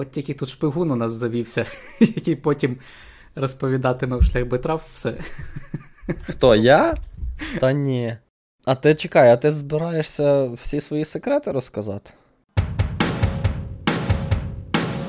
От тільки тут шпигун у нас завівся, який потім розповідатиме в шлях би трав все. Хто я? Та ні. А ти чекай, а ти збираєшся всі свої секрети розказати?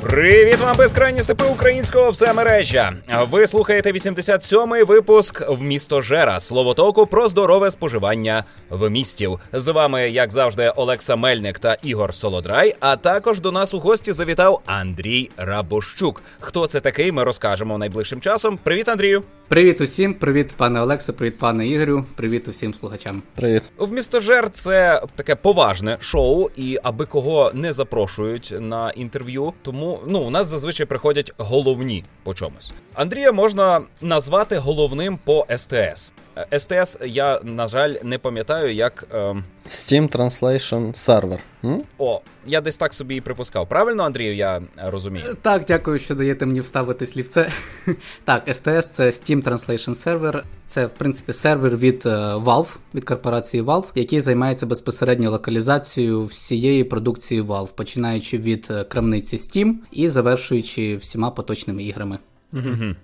Привіт вам, безкрайні степи українського всемережжя. Ви слухаєте 87-й випуск в місто Жера. Слово толку про здорове споживання в містів. З вами, як завжди, Олекса Мельник та Ігор Солодрай. А також до нас у гості завітав Андрій Рабощук. Хто це такий? Ми розкажемо найближчим часом. Привіт, Андрію. Привіт усім, привіт, пане Олексо, привіт, пане Ігорю, привіт усім слухачам. Привіт. В місто Жер це таке поважне шоу, і аби кого не запрошують на інтерв'ю, тому ну у нас зазвичай приходять головні по чомусь. Андрія можна назвати головним по СТС. СТС я на жаль не пам'ятаю, як ем... Steam Translation Server. М? О, я десь так собі і припускав. Правильно, Андрію, я розумію. Так, дякую, що даєте мені вставити слівце. так, STS це Steam Translation Server. Це, в принципі, сервер від Valve, від корпорації Valve, який займається безпосередньо локалізацією всієї продукції Valve, починаючи від крамниці Steam і завершуючи всіма поточними іграми. Угу.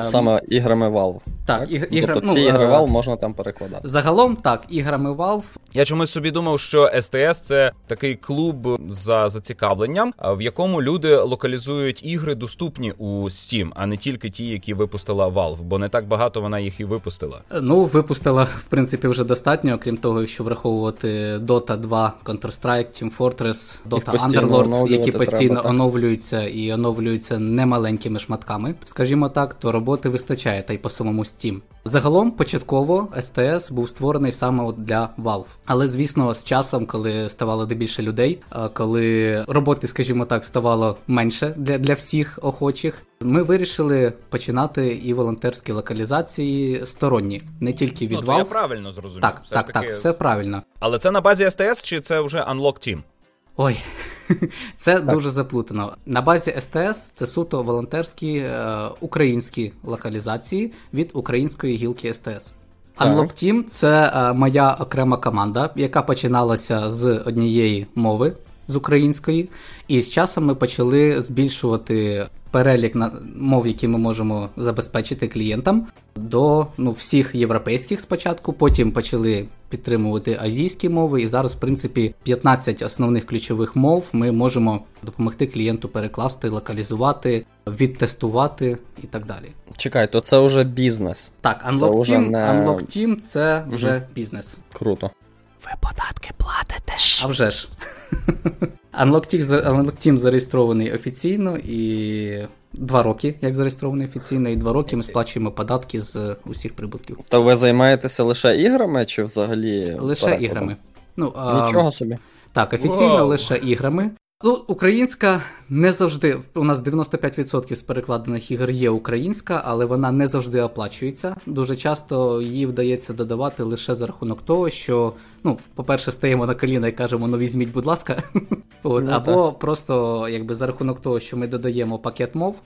Саме іграми Valve. Так, так? Іг- ігра, тобто всі ну, ігри е, Valve можна там перекладати. Загалом, так, іграми Valve. Я чомусь собі думав, що СТС це такий клуб за зацікавленням, в якому люди локалізують ігри доступні у Steam, а не тільки ті, які випустила Valve, бо не так багато вона їх і випустила. Ну, випустила, в принципі, вже достатньо, окрім того, якщо враховувати Dota 2, Counter-Strike, Team Fortress, Dota Underlords, які постійно треба, так. оновлюються і оновлюються немаленькими шматками. Скажімо так, то роботи вистачає та й по самому Steam. Загалом, початково STS був створений саме от для Valve. Але звісно, з часом, коли ставало більше людей, коли роботи, скажімо так, ставало менше для, для всіх охочих. Ми вирішили починати і волонтерські локалізації сторонні, не тільки від ну, Valve. я правильно зрозумів. Так, Все так, таки... так, все правильно. Але це на базі СТС чи це вже Unlock Team? Ой, це дуже заплутано. На базі СТС це суто волонтерські е, українські локалізації від української гілки СТС. Так. Unlock Team – це е, моя окрема команда, яка починалася з однієї мови з української, і з часом ми почали збільшувати перелік на мов, які ми можемо забезпечити клієнтам, до ну, всіх європейських спочатку. Потім почали підтримувати азійські мови, і зараз, в принципі, 15 основних ключових мов ми можемо допомогти клієнту перекласти, локалізувати, відтестувати і так далі. Чекай, то це вже бізнес. Так, Це Unlock вже не- Unlock Team – це вже бізнес. Круто. Ви податки платите. А вже ж. Unlock Team, зареєстрований офіційно і два роки, як зареєстрований офіційно, і два роки ми сплачуємо податки з усіх прибутків. То ви займаєтеся лише іграми чи взагалі? Лише перекладом? іграми. Ну, а, Нічого собі. Так, офіційно Вау. лише іграми. Ну, українська не завжди. У нас 95% з перекладених ігор є українська, але вона не завжди оплачується. Дуже часто її вдається додавати лише за рахунок того, що, ну, по-перше, стаємо на коліна і кажемо, ну візьміть, будь ласка. От, Ну, або просто якби за рахунок того, що ми додаємо пакет мов.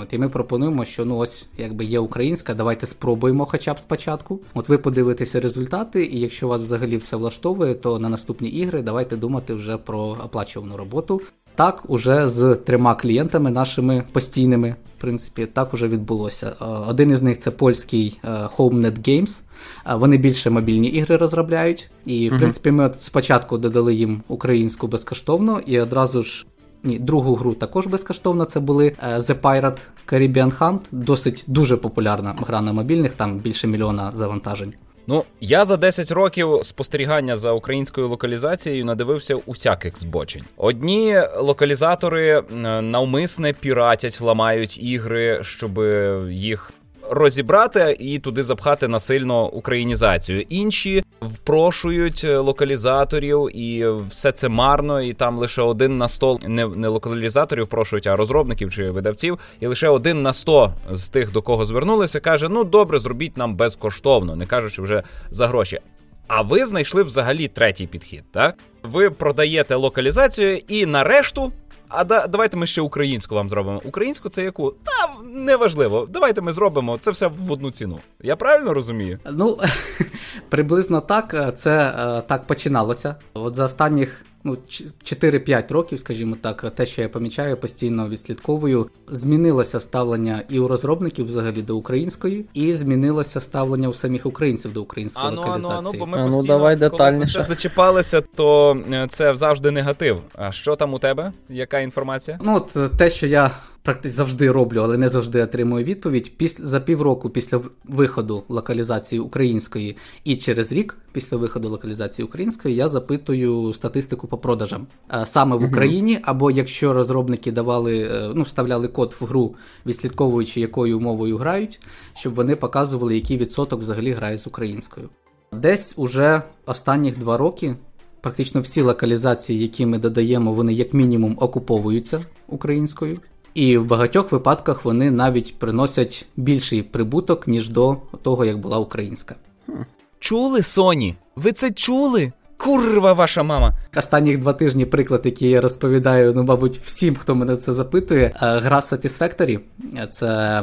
От, і ми пропонуємо, що ну ось якби є українська, давайте спробуємо хоча б спочатку. От ви подивитеся результати, і якщо вас взагалі все влаштовує, то на наступні ігри давайте думати вже про оплачувану роботу. Так, уже з трьома клієнтами нашими постійними, в принципі, так уже відбулося. Е, Один із них це польський е, HomeNet Games. Е, Вони більше мобільні ігри розробляють. І, в принципі, ми от спочатку додали їм українську безкоштовно, і одразу ж ні, другу гру також безкоштовно. Це були The Pirate Caribbean Hunt. Досить дуже популярна гра на мобільних, там більше мільйона завантажень. Ну, я за 10 років спостерігання за українською локалізацією надивився усяких збочень. Одні локалізатори навмисне піратять, ламають ігри, щоб їх розібрати і туди запхати насильно українізацію. Інші впрошують е, локалізаторів, і все це марно, і там лише один на сто не, не локалізаторів впрошують, а розробників чи видавців, і лише один на сто з тих, до кого звернулися, каже: ну добре, зробіть нам безкоштовно, не кажучи вже за гроші. А ви знайшли взагалі третій підхід, так? Ви продаєте локалізацію і на решту. А да, давайте ми ще українську вам зробимо. Українську це яку? Та неважливо. Давайте ми зробимо це все в одну ціну. Я правильно розумію? Ну, приблизно так. е, Це е, так починалося. От за останніх ну 4-5 років, скажімо так, те, що я помічаю, постійно відслідковую, змінилося ставлення і у розробників взагалі до української, і змінилося ставлення у самих українців до української ану, локалізації. Ану, ану, бо ми А ну, давай коли детальніше. за це зачіпалися, то е, це завжди негатив. А що там у тебе? Яка інформація? Ну, от те, що я практично завжди роблю, але не завжди отримую відповідь. Після за півроку після виходу локалізації української і через рік після виходу локалізації української я запитую статистику по продажам Е, саме в Україні, або якщо розробники давали, е, ну вставляли код в гру, відслідковуючи якою мовою грають, щоб вони показували, який відсоток взагалі грає з українською. Десь уже останніх два роки. Практично всі локалізації, які ми додаємо, вони як мінімум окуповуються українською. І в багатьох випадках вони навіть приносять більший прибуток, ніж до того, як була українська. Чули, Соні? Ви це чули? Курва ваша мама. Останніх два тижні приклад, який я розповідаю, ну, мабуть, всім, хто мене це запитує. е, Гра Satisfactory – це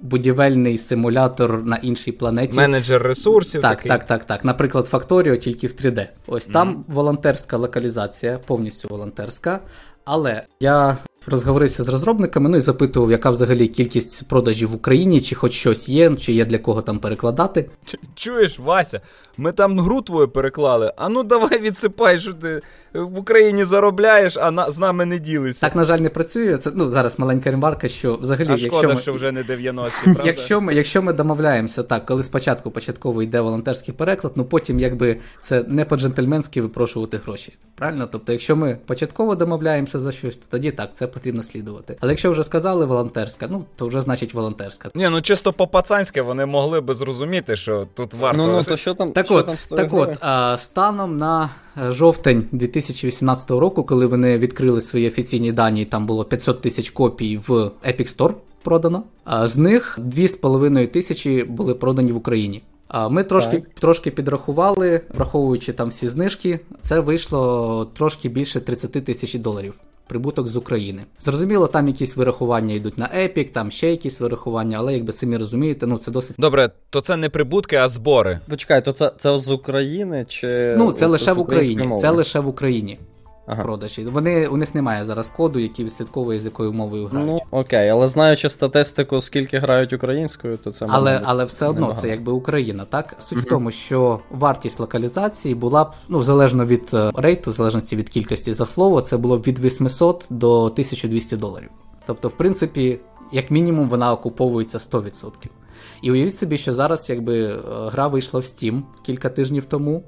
будівельний симулятор на іншій планеті. Менеджер ресурсів. Так, такий. так, так, так. Наприклад, Factorio тільки в 3D. Ось там волонтерська локалізація, повністю волонтерська. Але я розговорився з розробниками, ну і запитував, яка взагалі кількість продажів в Україні, чи хоч щось є, чи є для кого там перекладати. Чуєш, Вася, ми там гру твою переклали. А ну давай відсипай, що ти в Україні заробляєш, а на, з нами не ділишся. Так, на жаль, не працює. Це ну зараз маленька ремарка, що взагалі, а якщо шкода, ми, що вже не 90-ті, правда? Якщо ми, якщо ми домовляємося так, коли спочатку початково йде волонтерський переклад, ну потім якби це не по-джентльменськи випрошувати гроші. Правильно? Тобто, якщо ми початково домовляємося за щось, то тоді так, це потрібно слідувати. Але якщо вже сказали волонтерська, ну то вже значить волонтерська. Ні, ну чисто по-пацанськи вони могли би зрозуміти, що тут варто. Ну, ну, то що там, Так що от, там так от, а, станом на жовтень 2018 року, коли вони відкрили свої офіційні дані, там було 500 тисяч копій в Epic Store продано. З них 2,5 тисячі були продані в Україні. Ми трошки, Так. трошки підрахували, враховуючи там всі знижки, це вийшло трошки більше 30 тисяч доларів. Прибуток з України. Зрозуміло, там якісь вирахування йдуть на Epic, там ще якісь вирахування, але якби самі розумієте, ну це досить Добре, то це не прибутки, а збори. Почекай, то це, це з України чи. Ну, це от лише в Україні. Це лише в Україні Ага. продажі. Вони у них немає зараз коду, який відслідковує з якою мовою грають. Ну, окей, але знаючи статистику, скільки грають українською, то це але, мабуть, але все одно небагато. це якби Україна, так? Суть в тому, що вартість локалізації була б, ну, залежно від е, рейту, в залежності від кількості за слово, це було б від 800 до 1200 доларів. Тобто, в принципі, як мінімум, вона окуповується 100%. І уявіть собі, що зараз якби е, гра вийшла в Steam кілька тижнів тому.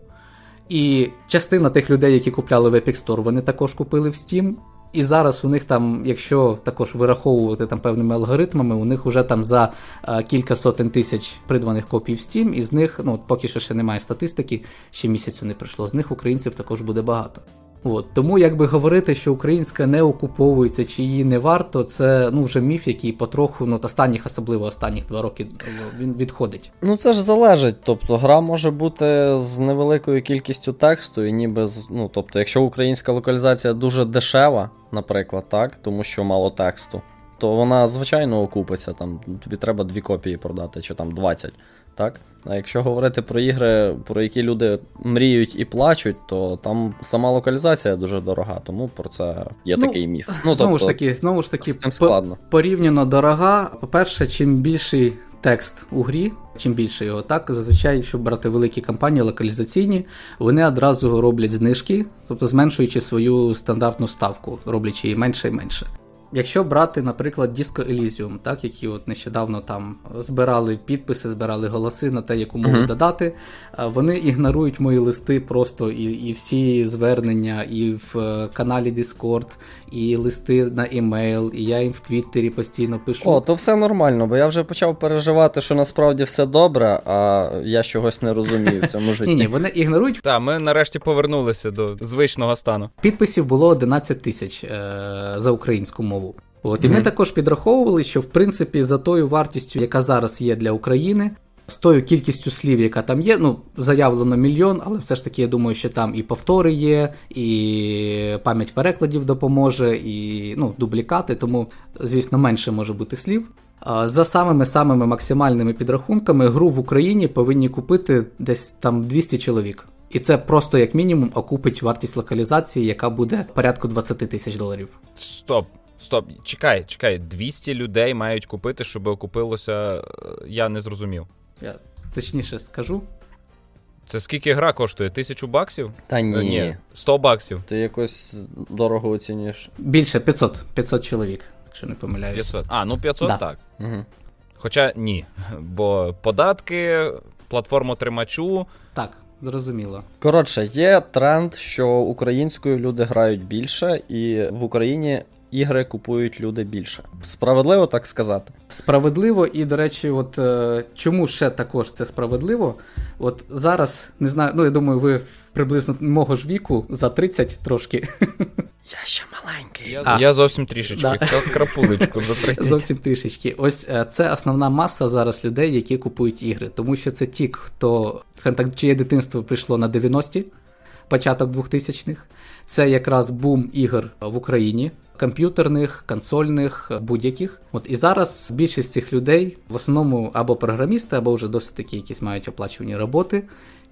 І частина тих людей, які купляли в Epic Store, вони також купили в Steam. І зараз у них там, якщо також вираховувати там певними алгоритмами, у них вже там за е, кілька сотень тисяч придбаних копій в Steam, і з них, ну от поки що ще немає статистики, ще місяцю не пройшло. З них українців також буде багато. От тому, якби говорити, що українська не окуповується чи її не варто, це ну вже міф, який потроху, ну останніх, особливо останніх два роки, він відходить. Ну це ж залежить. Тобто гра може бути з невеликою кількістю тексту, і ніби ну, тобто, якщо українська локалізація дуже дешева, наприклад, так, тому що мало тексту, то вона звичайно окупиться. Там тобі треба дві копії продати, чи там 20. Так? А якщо говорити про ігри, про які люди мріють і плачуть, то там сама локалізація дуже дорога, тому про це є Ну, такий міф. Ну, знову ж тобто, таки, знову ж таки, по- порівняно дорога. По-перше, чим більший текст у грі, чим більше його, так зазвичай, якщо брати великі компанії локалізаційні, вони одразу роблять знижки, тобто зменшуючи свою стандартну ставку, роблячи її менше і менше. Якщо брати, наприклад, Disco Elysium, так, які от нещодавно там збирали підписи, збирали голоси на те, яку мову Мгм. додати, вони ігнорують мої листи просто і, і всі звернення, і в е, каналі Discord, і листи на емейл, і я їм в Твіттері постійно пишу. О, то все нормально, бо я вже почав переживати, що насправді все добре, а я чогось не розумію в цьому житті. Ні, ні, вони ігнорують. Так, ми нарешті повернулися до звичного стану. Підписів було 11 тисяч е- за українську мову. От, і ми також підраховували, що в принципі за тою вартістю, яка зараз є для України, з тою кількістю слів, яка там є, ну заявлено мільйон, але все ж таки я думаю, що там і повтори є, і пам'ять перекладів допоможе, і ну, дублікати, тому, звісно, менше може бути слів. За самими самими максимальними підрахунками, гру в Україні повинні купити десь там 200 чоловік. І це просто як мінімум окупить вартість локалізації, яка буде порядку 20 тисяч доларів. Стоп, стоп, чекай, чекай, 200 людей мають купити, щоб окупилося. е, Я не зрозумів. Я точніше скажу. Це скільки гра коштує? Тисячу баксів? Та Е, ні. Ні, 100 баксів. Ти якось дорого оцінюєш. Більше 500, 500 чоловік, якщо не помиляюсь. 500. А, ну 500 Да. так. Угу. Хоча ні. Бо податки, платформу тримачу. Так, зрозуміло. Коротше, є тренд, що українською люди грають більше, і в Україні ігри купують люди більше. Справедливо так сказати. Справедливо, і, до речі, от е, чому ще також це справедливо? От зараз не знаю, ну я думаю, ви приблизно мого ж віку за 30 трошки. Я ще маленький. Я, А. я зовсім трішечки, Да. Кра- крапулечку за 30. Зовсім трішечки. Ось е, це основна маса зараз людей, які купують ігри. Тому що це ті, хто, скажімо так, чиє дитинство прийшло на 90-ті, початок 2000-х. Це якраз бум ігор в Україні. Комп'ютерних, консольних, будь-яких. От і зараз більшість цих людей в основному або програмісти, або вже досить такі якісь мають оплачувані роботи,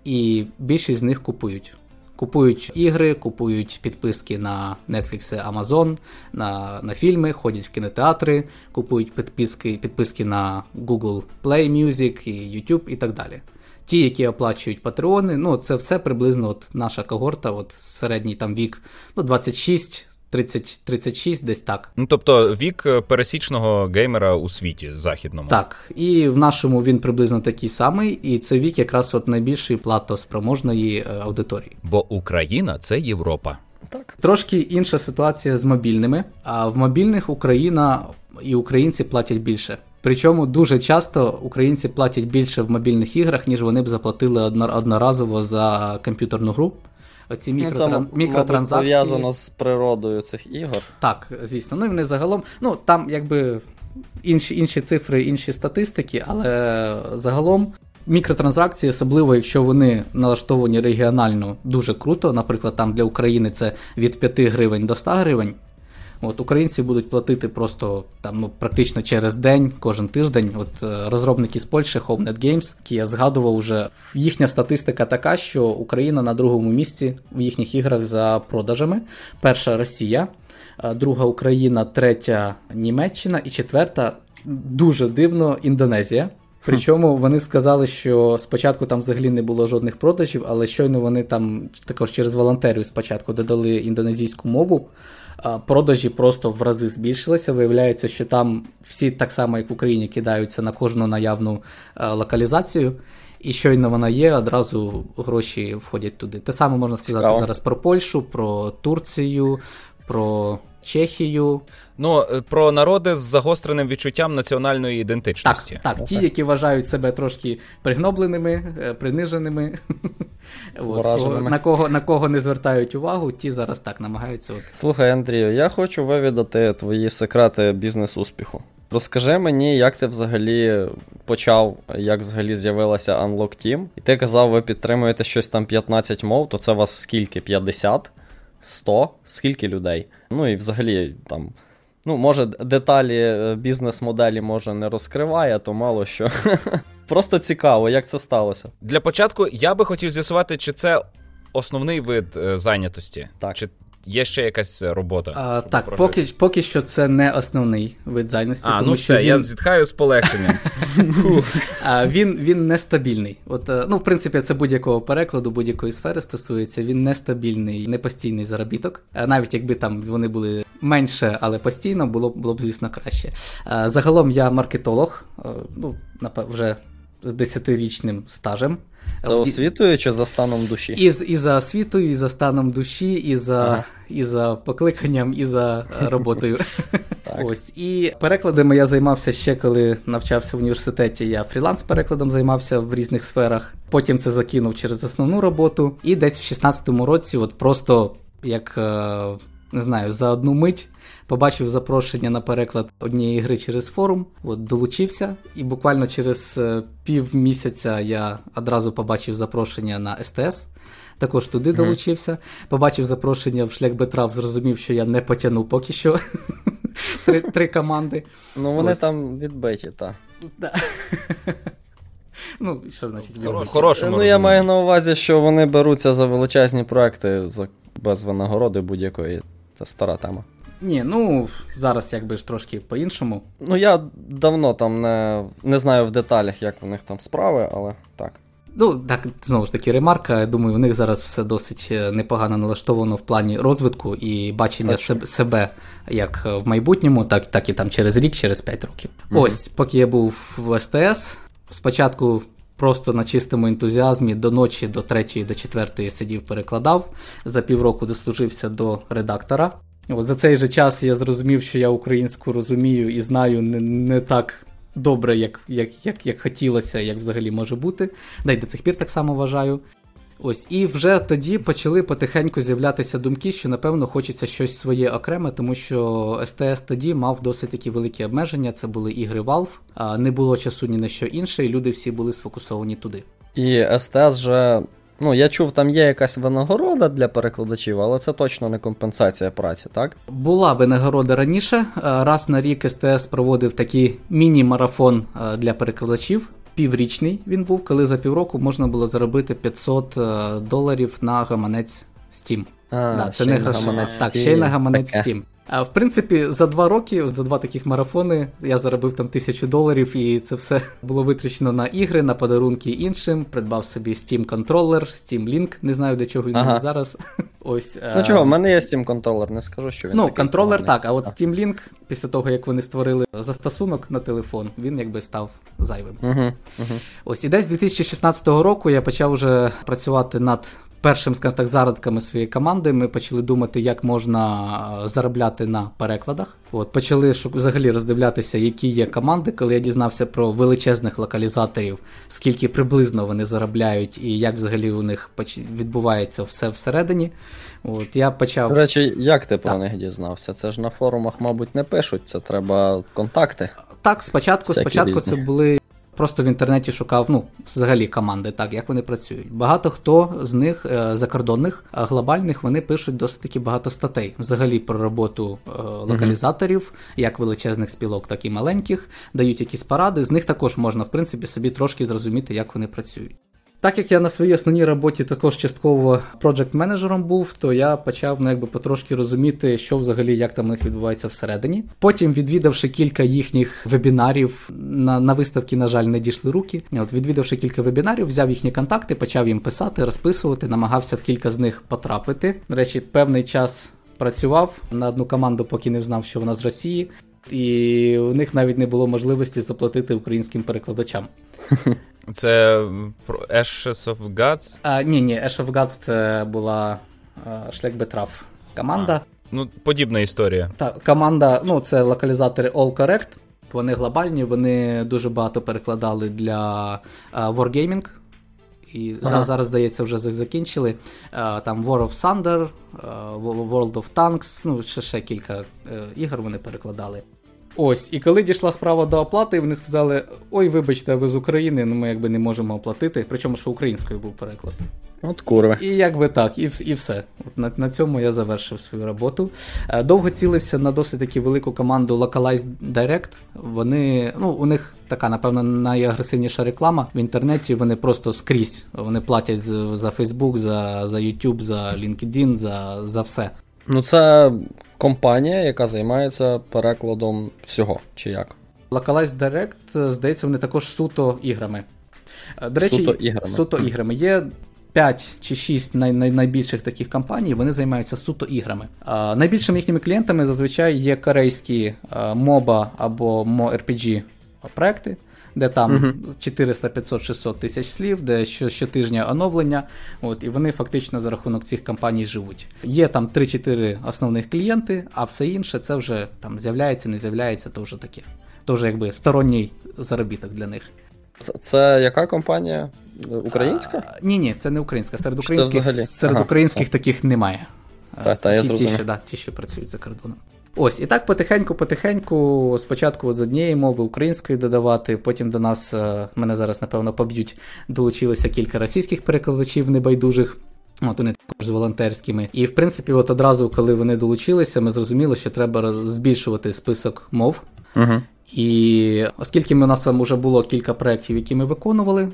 і більшість з них купують. Купують ігри, купують підписки на Netflix, Amazon, на, на фільми, ходять в кінотеатри, купують підписки, підписки на Google Play Music і YouTube і так далі. Ті, які оплачують патреони, ну це все приблизно от наша когорта, от середній там вік, ну 26, 30, 36, десь так. Ну, тобто вік е, пересічного геймера у світі західному. Так, і в нашому він приблизно такий самий, і це вік якраз от найбільшої платоспроможної е, аудиторії. Бо Україна це Європа. Так. Трошки інша ситуація з мобільними. А в мобільних Україна і українці платять більше. Причому дуже часто українці платять більше в мобільних іграх, ніж вони б заплатили одно- одноразово за комп'ютерну гру. Оці Ну, це, мікротран... мабуть, мікротранзакції. пов'язано з природою цих ігор. Так, звісно. Ну і вони загалом. Ну там якби інші, інші цифри, інші статистики, але загалом мікротранзакції, особливо якщо вони налаштовані регіонально дуже круто. Наприклад, там для України це від 5 гривень до 100 гривень. От українці будуть платити просто там ну практично через день, кожен тиждень. От е, розробники з Польщі, HomeNet Games, які я згадував уже їхня статистика така, що Україна на другому місці в їхніх іграх за продажами. Перша Росія, е, друга Україна, третя Німеччина і четверта дуже дивно Індонезія. Причому вони сказали, що спочатку там взагалі не було жодних продажів, але щойно вони там також через волонтерів спочатку додали індонезійську мову. Продажі просто в рази збільшилися. Виявляється, що там всі так само, як в Україні, кидаються на кожну наявну е, локалізацію, і щойно вона є, одразу гроші входять туди. Те саме можна сказати Цікаво. зараз про Польщу, про Турцію, про Чехію. Ну, е, про народи з загостреним відчуттям національної ідентичності. так, ті, які вважають себе трошки пригнобленими, е, приниженими. От, на, кого, на кого не звертають увагу, ті зараз так намагаються. От. Слухай, Андрію, я хочу вивідати твої секрети бізнес-успіху. Розкажи мені, як ти взагалі почав, як взагалі з'явилася Unlock Team. І ти казав, ви підтримуєте щось там 15 мов, то це вас скільки? 50? 100? Скільки людей? Ну і взагалі там. Ну, може, деталі е, бізнес-моделі може не розкриває, то мало що. Просто цікаво, як це сталося. Для початку я би хотів з'ясувати, чи це основний вид е, зайнятості, Так. чи є ще якась робота. А, так, прожити? поки, поки що це не основний вид зайності, А, тому ну що все, він, я зітхаю з полегшенням. А, він, він нестабільний. От, е, ну, в принципі, це будь-якого перекладу, будь-якої сфери стосується. Він нестабільний, непостійний заробіток. Е, Навіть якби там вони були менше, але постійно, було, було б, звісно, краще. Е, Загалом я маркетолог, е, ну, вже з 10-річним стажем. В- освітою чи за станом душі? І, і за освітою, і за станом душі, і за, Ага. і за покликанням, і за роботою. Ось. І перекладами я займався ще коли навчався в університеті. Я фріланс-перекладом займався в різних сферах. Потім це закинув через основну роботу. І десь в 16-му році, от просто як е, не знаю, за одну мить. Побачив запрошення на переклад однієї гри через форум, от долучився, і буквально через е, пів місяця я одразу побачив запрошення на СТС. Також туди долучився. Побачив запрошення в шлях Бетрав, зрозумів, що я не потягну поки що три, три команди. Ну вони Ось. там відбиті, так. Да. Ну, що значить В хорошому Ну, я маю на увазі, що вони беруться за величезні проекти за без винагороди будь-якої. Це стара тема. Ні, ну зараз якби ж трошки по-іншому. Ну, я давно там не, не знаю в деталях, як в них там справи, але так. Ну, так, знову ж таки, ремарка. Я думаю, в них зараз все досить е, непогано налаштовано в плані розвитку і бачення себе, себе як е, в майбутньому, так, так і там через рік, через 5 років. Мгм. Ось, поки я був в СТС, спочатку. Просто на чистому ентузіазмі до ночі, до третьої, до четвертої сидів, перекладав. За півроку дослужився до редактора. От за цей же час я зрозумів, що я українську розумію і знаю не, не так добре, як, як, як, як хотілося, як взагалі може бути. Да й до цих пір так само вважаю. Ось, і вже тоді почали потихеньку з'являтися думки, що напевно хочеться щось своє окреме, тому що СТС тоді мав досить такі великі обмеження. Це були ігри Valve, а не було часу ні на що інше, і люди всі були сфокусовані туди. І СТС вже. Ну, я чув, там є якась винагорода для перекладачів, але це точно не компенсація праці, так? Була винагорода раніше. Е, Раз на рік СТС проводив такий міні-марафон е, для перекладачів. Піврічний він був, коли за півроку можна було заробити 500 е, доларів на гаманець Steam. А, да, це ще не й гроші. Так, ще й на гаманець Таке. Steam. А в принципі, за два роки, за два таких марафони, я заробив там тисячу доларів, і це все було витрачено на ігри, на подарунки іншим. Придбав собі Steam контролер, Steam Link, не знаю для чого він Ага. зараз. Ось Ну чого, в мене є Steam контролер, не скажу, що він. Ну, такий контролер поганий. так, а от Steam Link, після того як вони створили застосунок на телефон, він якби став зайвим. Угу, угу. Ось і десь з 2016 року я почав вже працювати над першим, скажімо так, зародками своєї команди. Ми почали думати, як можна е, заробляти на перекладах. От почали шук- взагалі роздивлятися, які є команди. Коли я дізнався про величезних локалізаторів, скільки приблизно вони заробляють, і як взагалі у них відбувається все всередині. От я почав. До речі, як ти про Так. них дізнався? Це ж на форумах, мабуть, не пишуть, це треба контакти. Так, спочатку, Всякі спочатку це були. Просто в інтернеті шукав, ну, взагалі команди, так, як вони працюють. Багато хто з них е, закордонних, а глобальних, вони пишуть досить таки багато статей. Взагалі про роботу е, локалізаторів, як величезних спілок, так і маленьких, дають якісь поради. З них також можна, в принципі, собі трошки зрозуміти, як вони працюють. Так як я на своїй основній роботі також частково проджект менеджером був, то я почав ну, якби потрошки розуміти, що взагалі як там у них відбувається всередині. Потім, відвідавши кілька їхніх вебінарів, на, на виставки, на жаль, не дійшли руки. От відвідавши кілька вебінарів, взяв їхні контакти, почав їм писати, розписувати, намагався в кілька з них потрапити. До речі, певний час працював на одну команду, поки не знав, що вона з Росії. І у них навіть не було можливості заплатити українським перекладачам. Це Ashes of Gods. А, ні, ні, Ash of Gods це була а, шлях Бетраф команда. Ну, подібна історія. Та команда, ну це локалізатори All Correct. Вони глобальні, вони дуже багато перекладали для а, Wargaming. І Ага. зараз, здається, вже закінчили. А, там War of Thunder, а, World of Tanks, ну ще, ще кілька е, ігор вони перекладали. Ось, і коли дійшла справа до оплати, вони сказали: ой, вибачте, ви з України, ну ми якби не можемо оплатити. Причому, що українською був переклад. От курви. І якби так, і, і все. От на, на цьому я завершив свою роботу. Е, Довго цілився на досить таки велику команду Localized Direct. Вони, ну, у них така, напевно, найагресивніша реклама в інтернеті. Вони просто скрізь. Вони платять за Facebook, за, за YouTube, за LinkedIn, за, за все. Ну, це компанія, яка займається перекладом всього, чи як? Localized Direct, е, здається, вони також суто іграми. Е, До речі, Суто іграми. Суто іграми. Є 5 чи 6 най- най- найбільших таких компаній, вони займаються суто іграми. А, найбільшими їхніми клієнтами зазвичай є корейські а, MOBA або MORPG проекти. Де там Мгм. 400, 500, 600 тисяч слів, де що, щотижня оновлення, от, і вони фактично за рахунок цих компаній живуть. Є там 3-4 основних клієнти, а все інше це вже там з'являється, не з'являється, то вже таке. То вже якби сторонній заробіток для них. Це, це яка компанія? Українська? А, ні, ні, це не українська. Серед українських, серед Ага, українських таких немає. Та- та, я ті, ті, зрозумів. що, да, ті, що працюють за кордоном. Ось, і так потихеньку, потихеньку, спочатку з однієї мови української додавати, потім до нас, е, мене зараз, напевно, поб'ють, долучилося кілька російських перекладачів небайдужих. От вони також з волонтерськими. І в принципі, от одразу, коли вони долучилися, ми зрозуміли, що треба збільшувати список мов. Угу. І оскільки ми, у нас там вже було кілька проєктів, які ми виконували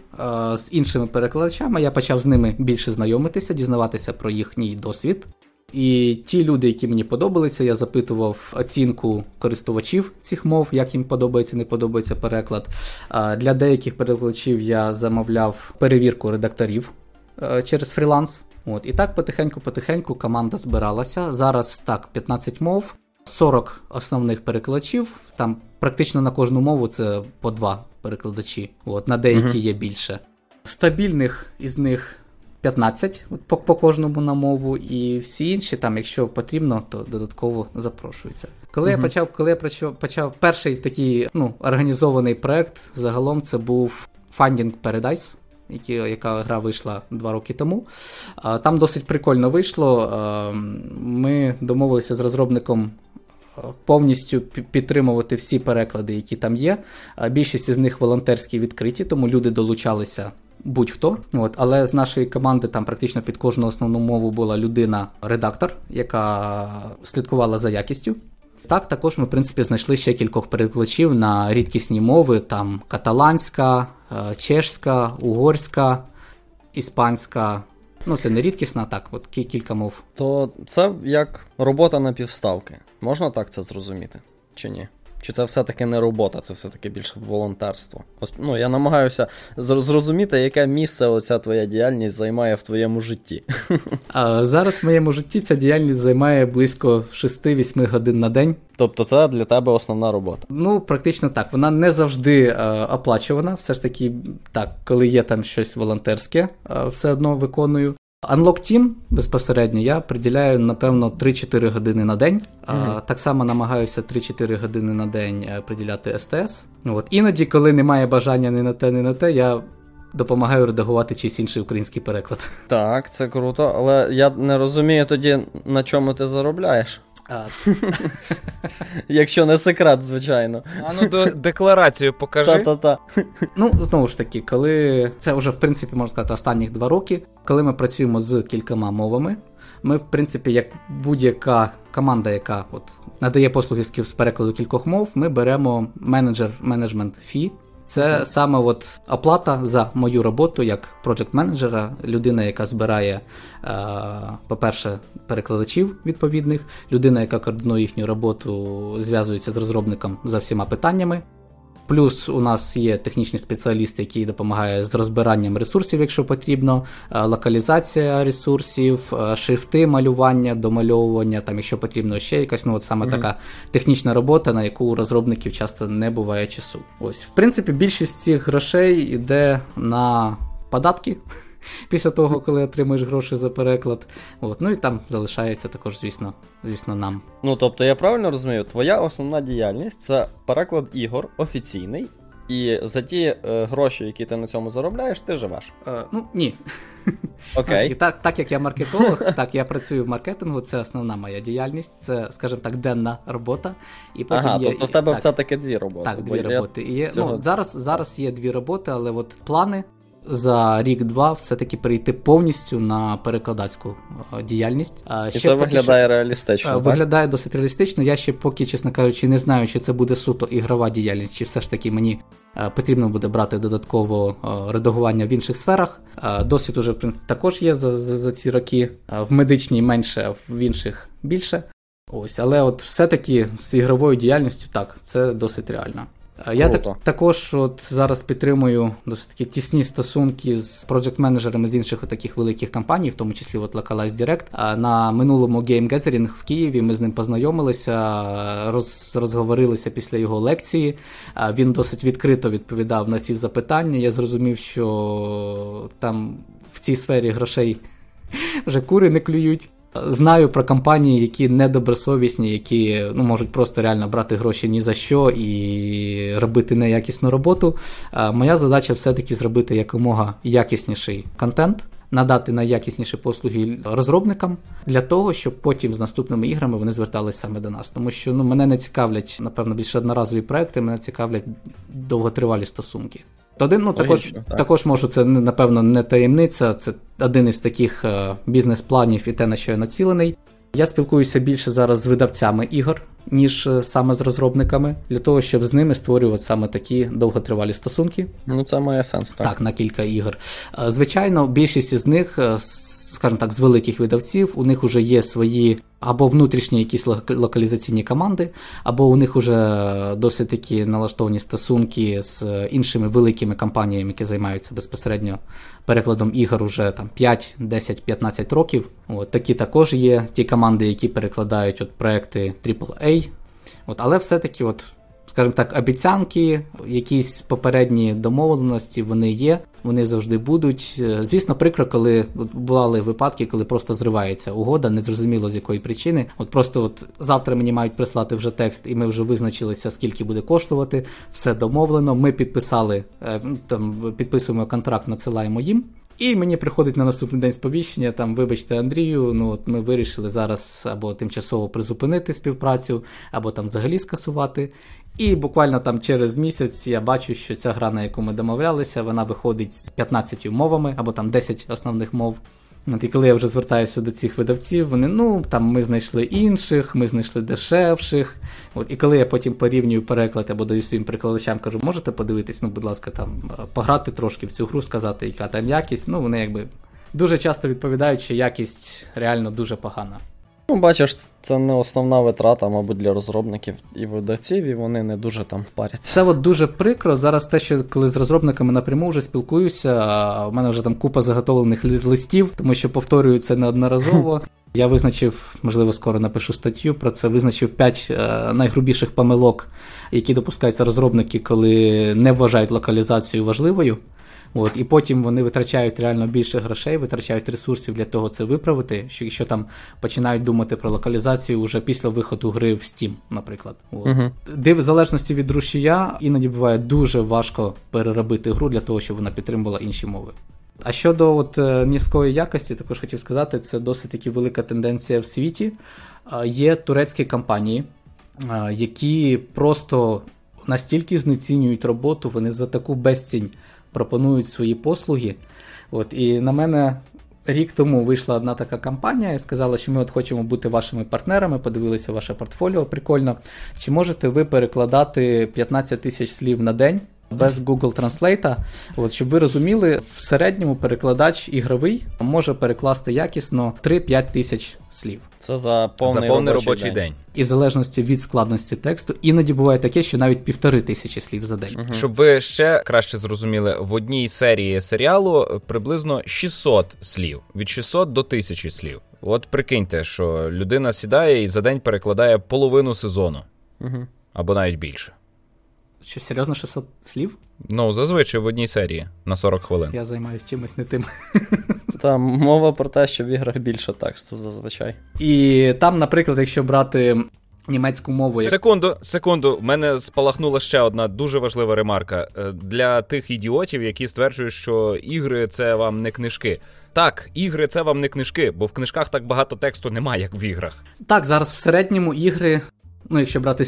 з іншими перекладачами, я почав з ними більше знайомитися, дізнаватися про їхній досвід. І ті люди, які мені подобалися, я запитував оцінку користувачів цих мов, як їм подобається, не подобається переклад. Для деяких перекладачів я замовляв перевірку редакторів через фріланс. От, І так потихеньку-потихеньку команда збиралася. Зараз так, 15 мов, 40 основних перекладачів. Там практично на кожну мову це по два перекладачі. От, На деякі є більше. Стабільних із них 15 от, по, по кожному на мову, і всі інші, там, якщо потрібно, то додатково запрошуються. Коли uh-huh. я почав, коли я почав, почав перший такий ну, організований проект, загалом це був Funding Paradise які, яка гра вийшла два роки тому. Там досить прикольно вийшло. Ми домовилися з розробником. Повністю підтримувати всі переклади, які там є. Більшість з них волонтерські відкриті, тому люди долучалися будь-хто. От, Але з нашої команди там практично під кожну основну мову була людина-редактор, яка слідкувала за якістю. Так, також ми, в принципі, знайшли ще кількох перекладачів на рідкісні мови: там каталанська, е, чешська, угорська, іспанська. Ну, це не рідкісна, так, от кілька мов. То це як робота на півставки. Можна так це зрозуміти? Чи ні? Чи це все-таки не робота, це все-таки більше волонтерство? Ось, ну, Я намагаюся зрозуміти, яке місце оця твоя діяльність займає в твоєму житті. А Зараз в моєму житті ця діяльність займає близько 6-8 годин на день. Тобто це для тебе основна робота? Ну, практично так. Вона не завжди е, оплачувана. Все ж таки, так, коли є там щось волонтерське, е, все одно виконую. Unlock Team безпосередньо я приділяю, напевно, 3-4 години на день. Mm-hmm. Так само намагаюся 3-4 години на день е, приділяти СТС. От. Іноді, коли немає бажання ні на те, ні на те, я допомагаю редагувати чийсь інший український переклад. Так, це круто, але я не розумію тоді, на чому ти заробляєш. А. Якщо не секрет, звичайно. А ну до декларацію покажи. Та-та-та. Ну, знову ж таки, коли це вже, в принципі, можна сказати, останніх два роки, коли ми працюємо з кількома мовами, ми, в принципі, як будь-яка команда, яка от надає послуги з перекладу кількох мов, ми беремо менеджер менеджмент фі. Це саме от оплата за мою роботу як проджект менеджера людина, яка збирає, е, по-перше, перекладачів відповідних, людина, яка координує їхню роботу, зв'язується з розробником за всіма питаннями. Плюс у нас є технічні спеціалісти, які допомагають з розбиранням ресурсів, якщо потрібно, е, локалізація ресурсів, е, шрифти, малювання, домальовування, там, якщо потрібно ще якась ну, от саме mm-hmm. така технічна робота, на яку у розробників часто не буває часу. Ось, в принципі, більшість цих грошей йде на податки після того, коли отримуєш гроші за переклад. От. Ну і там залишається також, звісно, звісно, нам. Ну тобто, я правильно розумію, твоя основна діяльність це переклад ігор офіційний. І за ті е, гроші, які ти на цьому заробляєш, ти живеш? Е, Ну ні. Окей. Так, так як я маркетолог, так я працюю в маркетингу, це основна моя діяльність, це, скажімо так, денна робота. І потім ага, є, тобто в тебе так, все-таки дві роботи. Так, дві роботи. І є, цього... ну, Зараз зараз є дві роботи, але от плани за рік-два все-таки перейти повністю на перекладацьку е, діяльність. І ще це виглядає що... реалістично. Е, так? Виглядає досить реалістично. Я ще поки, чесно кажучи, не знаю, чи це буде суто ігрова діяльність, чи все ж таки мені е, потрібно буде брати додатково редагування в інших сферах. Досвід уже також є за, за, за ці роки. В медичній менше, а в інших більше. Ось, але от все-таки з ігровою діяльністю так, це досить реально. Я так, також от зараз підтримую досить такі тісні стосунки з проджект-менеджерами з інших таких великих компаній, в тому числі от Localize Direct. На минулому Game Gathering в Києві ми з ним познайомилися, роз, розговорилися після його лекції. Він досить відкрито відповідав на ці запитання. Я зрозумів, що там в цій сфері грошей вже кури не клюють. Знаю про компанії, які недобросовісні, які ну, можуть просто реально брати гроші ні за що і робити неякісну роботу. Моя задача все-таки зробити якомога якісніший контент, надати найякісніші послуги розробникам для того, щоб потім з наступними іграми вони зверталися саме до нас. Тому що ну, мене не цікавлять, напевно, більше одноразові проекти, мене цікавлять довготривалі стосунки. Один, ну, також так. також можу, це напевно не таємниця, це один із таких е, бізнес-планів і те, на що я націлений. Я спілкуюся більше зараз з видавцями ігор, ніж е, саме з розробниками, для того, щоб з ними створювати саме такі довготривалі стосунки. Ну, це має сенс, так. Так, на кілька ігор. Е, звичайно, більшість із них, скажімо так, з великих видавців, у них вже є свої або внутрішні якісь локалізаційні команди, або у них вже досить такі налаштовані стосунки з іншими великими компаніями, які займаються безпосередньо перекладом ігор уже там 5, 10, 15 років. От, Такі також є ті команди, які перекладають от проекти AAA. От, Але все-таки от скажімо так, обіцянки, якісь попередні домовленості, вони є, вони завжди будуть. Е, звісно, прикро, коли бували випадки, коли просто зривається угода, незрозуміло з якої причини. От просто от завтра мені мають прислати вже текст, і ми вже визначилися, скільки буде коштувати. Все домовлено. Ми підписали е, там, підписуємо контракт, надсилаємо їм. І мені приходить на наступний день сповіщення, там, вибачте, Андрію, ну от ми вирішили зараз або тимчасово призупинити співпрацю, або там взагалі скасувати. І буквально там через місяць я бачу, що ця гра, на яку ми домовлялися, вона виходить з 15 мовами, або там 10 основних мов. От І коли я вже звертаюся до цих видавців, вони ну там ми знайшли інших, ми знайшли дешевших. От І коли я потім порівнюю переклад або даю своїм перекладачам, кажу, можете подивитись, ну, будь ласка, там пограти трошки в цю гру, сказати, яка там якість. Ну, вони якби дуже часто відповідають, що якість реально дуже погана. Ну, бачиш, це не основна витрата, мабуть, для розробників і видавців, і вони не дуже там паряться. Це от дуже прикро. Зараз те, що коли з розробниками напряму вже спілкуюся, в мене вже там купа заготовлених листів, тому що повторюю це неодноразово. Я визначив, можливо, скоро напишу статтю про це. Визначив 5 е, найгрубіших помилок, які допускаються розробники, коли не вважають локалізацію важливою. От, І потім вони витрачають реально більше грошей, витрачають ресурсів для того це виправити, що якщо там починають думати про локалізацію вже після виходу гри в Steam, наприклад. От. Uh-huh. Де в залежності від рушія, іноді буває дуже важко переробити гру для того, щоб вона підтримувала інші мови. А щодо от, е, низької якості, також хотів сказати, це досить таки велика тенденція в світі. Є турецькі компанії, які просто настільки знецінюють роботу, вони за таку безцінь пропонують свої послуги. От, І на мене рік тому вийшла одна така кампанія і сказала, що ми от хочемо бути вашими партнерами, подивилися ваше портфоліо, прикольно. Чи можете ви перекладати 15 тисяч слів на день? Без Google Translate. От, Щоб ви розуміли, в середньому перекладач ігровий може перекласти якісно 3-5 тисяч слів. Це за повний, за повний робочий, робочий день. день. І в залежності від складності тексту, іноді буває таке, що навіть півтори тисячі слів за день. Угу. Щоб ви ще краще зрозуміли, в одній серії серіалу приблизно 600 слів, від 600 до 1000 слів. От прикиньте, що людина сідає і за день перекладає половину сезону угу. або навіть більше. Що серйозно 600 слів? Ну, зазвичай в одній серії на 40 хвилин. Я займаюся чимось не тим. Там мова про те, що в іграх більше тексту зазвичай. І там, наприклад, якщо брати. Німецьку мову. Секунду, секунду, в мене спалахнула ще одна дуже важлива ремарка е, для тих ідіотів, які стверджують, що ігри це вам не книжки. Так, ігри це вам не книжки, бо в книжках так багато тексту немає, як в іграх. Так, зараз в середньому ігри Ну, якщо брати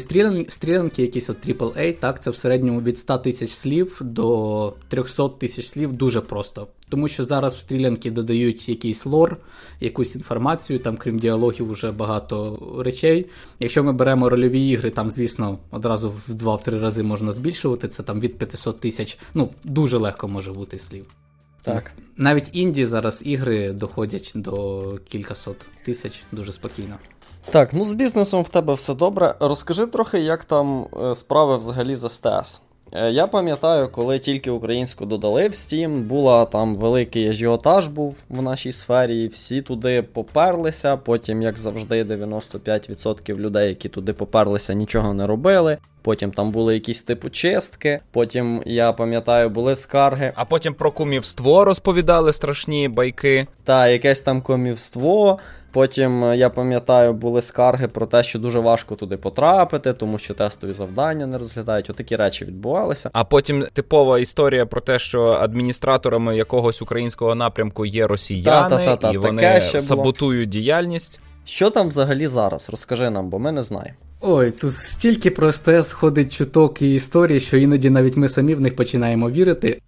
стрілянки, якісь от AAA, так, це в середньому від 100 тисяч слів до 300 тисяч слів дуже просто. Тому що зараз в стрілянки додають якийсь лор, якусь інформацію, там, крім діалогів, вже багато речей. Якщо ми беремо рольові ігри, там, звісно, одразу в 2-3 рази можна збільшувати, це там від 500 тисяч, ну, дуже легко може бути слів. Так. Навіть інді зараз ігри доходять до кількасот тисяч дуже спокійно. Так, ну з бізнесом в тебе все добре. Розкажи трохи, як там е, справи взагалі з СТС. Е, я пам'ятаю, коли тільки українську додали в Steam, була там великий ажіотаж був в нашій сфері, і всі туди поперлися. Потім, як завжди, 95% людей, які туди поперлися, нічого не робили. Потім там були якісь типу чистки. Потім, я пам'ятаю, були скарги. А потім про кумівство розповідали страшні байки. Та, якесь там кумівство. Потім, е, я пам'ятаю, були скарги про те, що дуже важко туди потрапити, тому що тестові завдання не розглядають. Отакі речі відбувалися. А потім типова історія про те, що адміністраторами якогось українського напрямку є росіяни, Та-та-та-та, і вони саботують діяльність. Що там взагалі зараз? Розкажи нам, бо ми не знаємо. Ой, тут стільки про СТС ходить чуток і історії, що іноді навіть ми самі в них починаємо вірити.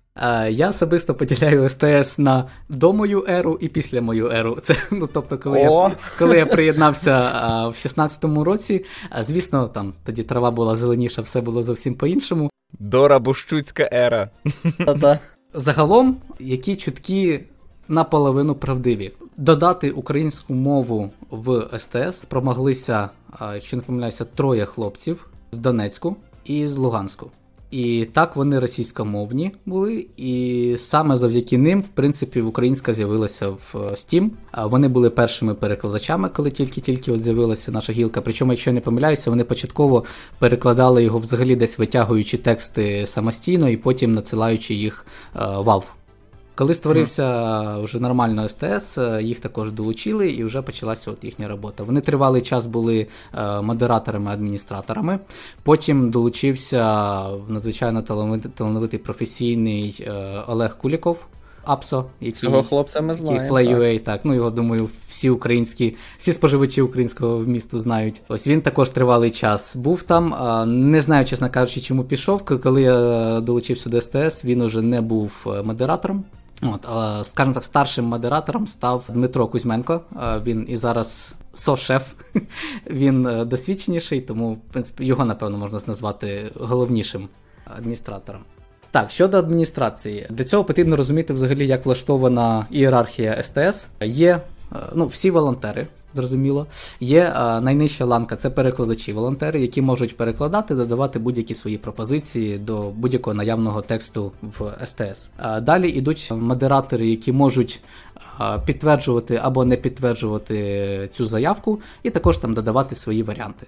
Я особисто поділяю СТС на до мою еру і після мою еру. Це ну тобто, коли я коли я приєднався а, в 16-му році, а, звісно, там тоді трава була зеленіша, все було зовсім по-іншому. Дора Бущуцька ера. Загалом, які чутки наполовину правдиві. Додати українську мову в СТС спромоглися, якщо не помиляюся, троє хлопців з Донецьку і з Луганську. І так вони російськомовні були, і саме завдяки ним, в принципі, українська з'явилася в Steam. Вони були першими перекладачами, коли тільки-тільки от з'явилася наша гілка. Причому, якщо я не помиляюся, вони початково перекладали його взагалі десь витягуючи тексти самостійно і потім надсилаючи їх Valve. Коли створився вже нормально СТС, е, їх також долучили і вже почалася от їхня робота. Вони тривалий час були е, модераторами-адміністраторами. Потім долучився надзвичайно талановитий професійний е, Олег Куліков. Апсо, який Цього хлопця ми знаємо. Play.ua, так. так. Ну його думаю, всі українські, всі споживачі українського вмісту знають. Ось він також тривалий час був там. Не знаю, чесно кажучи, чому пішов. Коли я долучився до СТС, він уже не був модератором. От, Скажімо так, старшим модератором став Дмитро Кузьменко. Він і зараз со-шеф, він е, досвідченіший, тому в принципі, його, напевно, можна назвати головнішим адміністратором. Так, щодо адміністрації, для цього потрібно розуміти взагалі, як влаштована ієрархія СТС. Є е, ну, всі волонтери, зрозуміло. Є а, е, найнижча ланка це перекладачі-волонтери, які можуть перекладати, додавати будь-які свої пропозиції до будь-якого наявного тексту в СТС. А, Далі йдуть модератори, які можуть а, підтверджувати або не підтверджувати цю заявку, і також там додавати свої варіанти.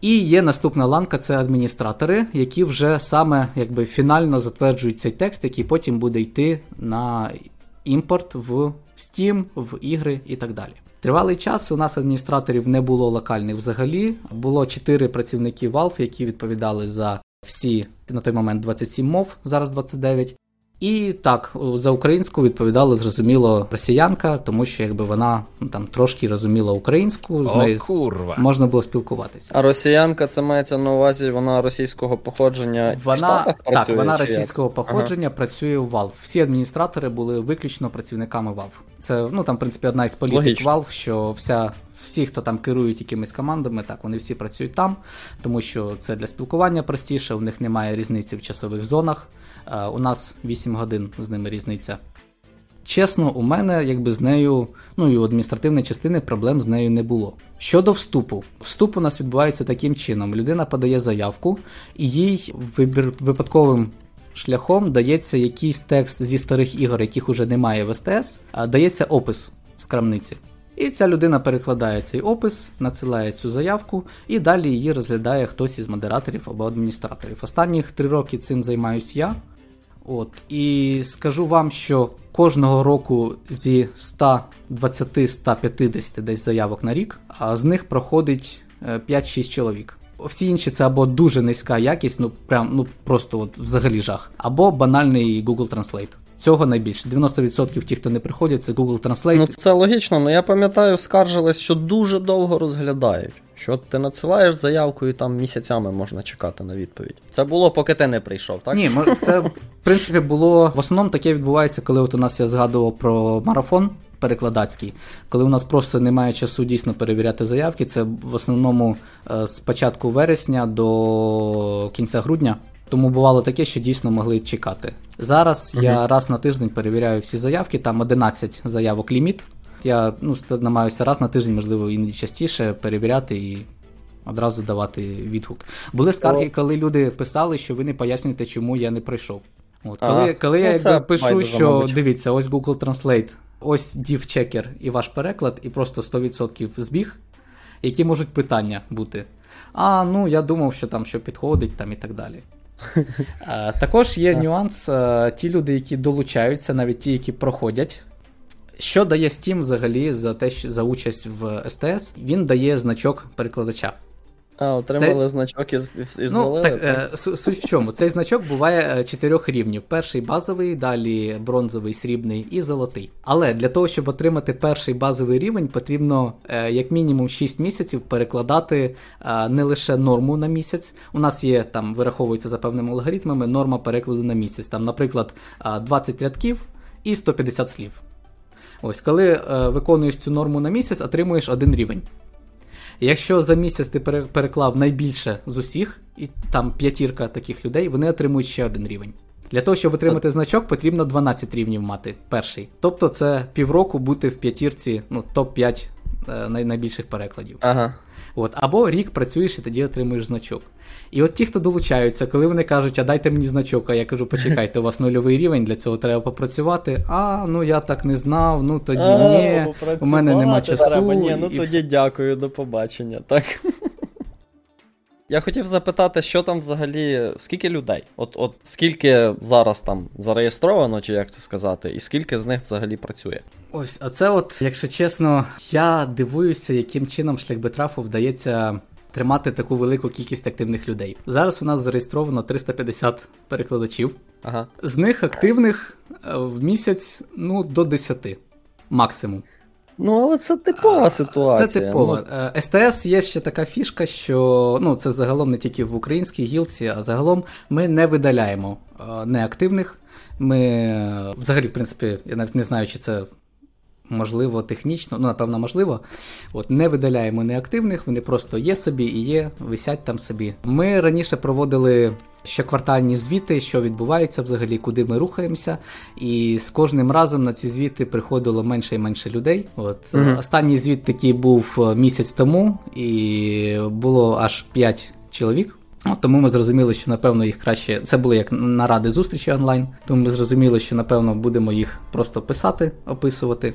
І є наступна ланка це адміністратори, які вже саме якби фінально затверджують цей текст, який потім буде йти на імпорт в Steam, в ігри і так далі. Тривалий час у нас адміністраторів не було локальних взагалі. Було 4 працівники Valve, які відповідали за всі на той момент 27 мов, зараз 29. І так, за українську відповідала зрозуміло росіянка, тому що якби вона ну, там трошки розуміла українську, з нею курва. можна було спілкуватися. А росіянка це мається на увазі, вона російського походження. Вона в Штатах працює, так, вона російського як? походження ага. працює у Valve. Всі адміністратори були виключно працівниками Valve. Це ну там, в принципі, одна із політик Логично. Valve, що вся. Всі, хто там керують якимись командами, так вони всі працюють там, тому що це для спілкування простіше, у них немає різниці в часових зонах. У нас 8 годин з ними різниця. Чесно, у мене якби з нею, ну і у адміністративної частини проблем з нею не було. Щодо вступу, вступ у нас відбувається таким чином: людина подає заявку, і їй вибір випадковим шляхом дається якийсь текст зі старих ігор, яких уже немає в СТС, а дається опис з крамниці. І ця людина перекладає цей опис, надсилає цю заявку, і далі її розглядає хтось із модераторів або адміністраторів. Останніх три роки цим займаюсь я. От, І скажу вам, що кожного року зі 120-150 десь заявок на рік, а з них проходить 5-6 е, чоловік. Всі інші це або дуже низька якість, ну прям ну просто от взагалі жах, або банальний Google Translate. Цього найбільше. 90% ті, хто не приходять, це Google Translate. Ну це логічно, але я пам'ятаю, скаржились, що дуже довго розглядають. Що ти надсилаєш заявку і там місяцями можна чекати на відповідь. Це було, поки ти не прийшов, так? Ні, це в принципі було в основному таке відбувається, коли от у нас я згадував про марафон перекладацький, коли у нас просто немає часу дійсно перевіряти заявки. Це в основному е, з початку вересня до кінця грудня. Тому бувало таке, що дійсно могли чекати. Зараз uh я раз на тиждень перевіряю всі заявки, там 11 заявок ліміт. Я ну, намагаюся раз на тиждень, можливо, іноді частіше перевіряти і одразу давати відгук. Були скарги, коли люди писали, що ви не пояснюєте, чому я не прийшов. От, Коли ага. коли ну, я якби пишу, що мабуть. дивіться, ось Google Translate, ось div-checker і ваш переклад, і просто 100% збіг, які можуть питання бути. А, ну я думав, що там що підходить там і так далі. Також є нюанс, ті люди, які долучаються, навіть ті, які проходять що дає Steam взагалі за те, що за участь в СТС? Він дає значок перекладача. А, отримали Це... значок і, і звалили? Ну, так, так? Е, суть в чому? Цей значок буває е, чотирьох рівнів: перший базовий, далі бронзовий, срібний і золотий. Але для того, щоб отримати перший базовий рівень, потрібно е, як мінімум 6 місяців перекладати не лише норму на місяць. У нас є там, вираховується за певними алгоритмами, норма перекладу на місяць. Там, наприклад, 20 рядків і 150 слів. Ось, коли виконуєш цю норму на місяць, отримуєш один рівень. Якщо за місяць ти переклав найбільше з усіх, і там п'ятірка таких людей, вони отримують ще один рівень. Для того, щоб отримати значок, потрібно 12 рівнів мати перший. Тобто це півроку бути в п'ятірці, ну, топ-5 е, найбільших перекладів. Ага. От, Або рік працюєш і тоді отримуєш значок. І от ті, хто долучаються, коли вони кажуть, а дайте мені значок, а я кажу, почекайте, у вас нульовий рівень, для цього треба попрацювати. А, ну я так не знав, ну тоді а, ні, у мене нема часу. Треба. Ні, ну тоді все. дякую, до побачення. так. Я хотів запитати, що там взагалі, скільки людей? От от скільки зараз там зареєстровано, чи як це сказати, і скільки з них взагалі працює? Ось, а це от, якщо чесно, я дивуюся, яким чином шлях Бетрафу вдається тримати таку велику кількість активних людей. Зараз у нас зареєстровано 350 перекладачів. Ага. З них активних е, в місяць ну, до 10 максимум. Ну, але це типова ситуація. Це типова. Ну... СТС є ще така фішка, що ну, це загалом не тільки в українській гілці, а загалом ми не видаляємо неактивних. Ми взагалі, в принципі, я навіть не знаю, чи це можливо, технічно, ну, напевно, можливо. От Не видаляємо неактивних, вони просто є собі і є, висять там собі. Ми раніше проводили. Щоквартальні звіти, що відбувається взагалі, куди ми рухаємося, і з кожним разом на ці звіти приходило менше і менше людей. От uh Останній звіт такий був е, місяць тому, і було аж 5 чоловік. От Тому ми зрозуміли, що напевно їх краще. Це були як наради зустрічі онлайн. Тому ми зрозуміли, що напевно будемо їх просто писати, описувати.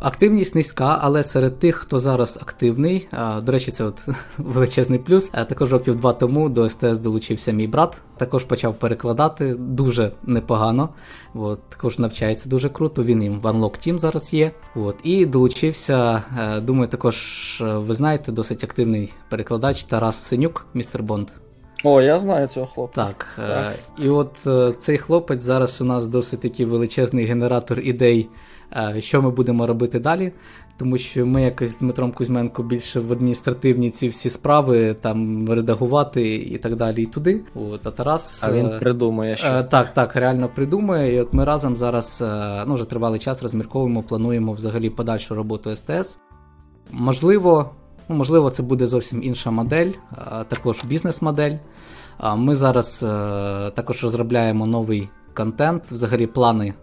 Активність низька, але серед тих, хто зараз активний, до речі, це от величезний плюс. Також років два тому до СТС долучився мій брат. Також почав перекладати дуже непогано. От, Також навчається дуже круто. Він їм в Unlock Team зараз є. От, І долучився. Е, думаю, також е, ви знаєте, досить активний перекладач Тарас Синюк, містер Бонд. О, я знаю цього хлопця. Так. Е, так. І от цей хлопець зараз у нас досить такий величезний генератор ідей. Е, що ми будемо робити далі. Тому що ми якось з Дмитром Кузьменко більше в адміністративні ці всі справи там редагувати і так далі, і туди. От, А Тарас А він е, придумує е, щось. Так, так, реально придумує. І от ми разом зараз ну, вже тривалий час розмірковуємо, плануємо взагалі подальшу роботу СТС. Можливо, ну, можливо, це буде зовсім інша модель, також бізнес-модель. Ми зараз також розробляємо новий контент, взагалі плани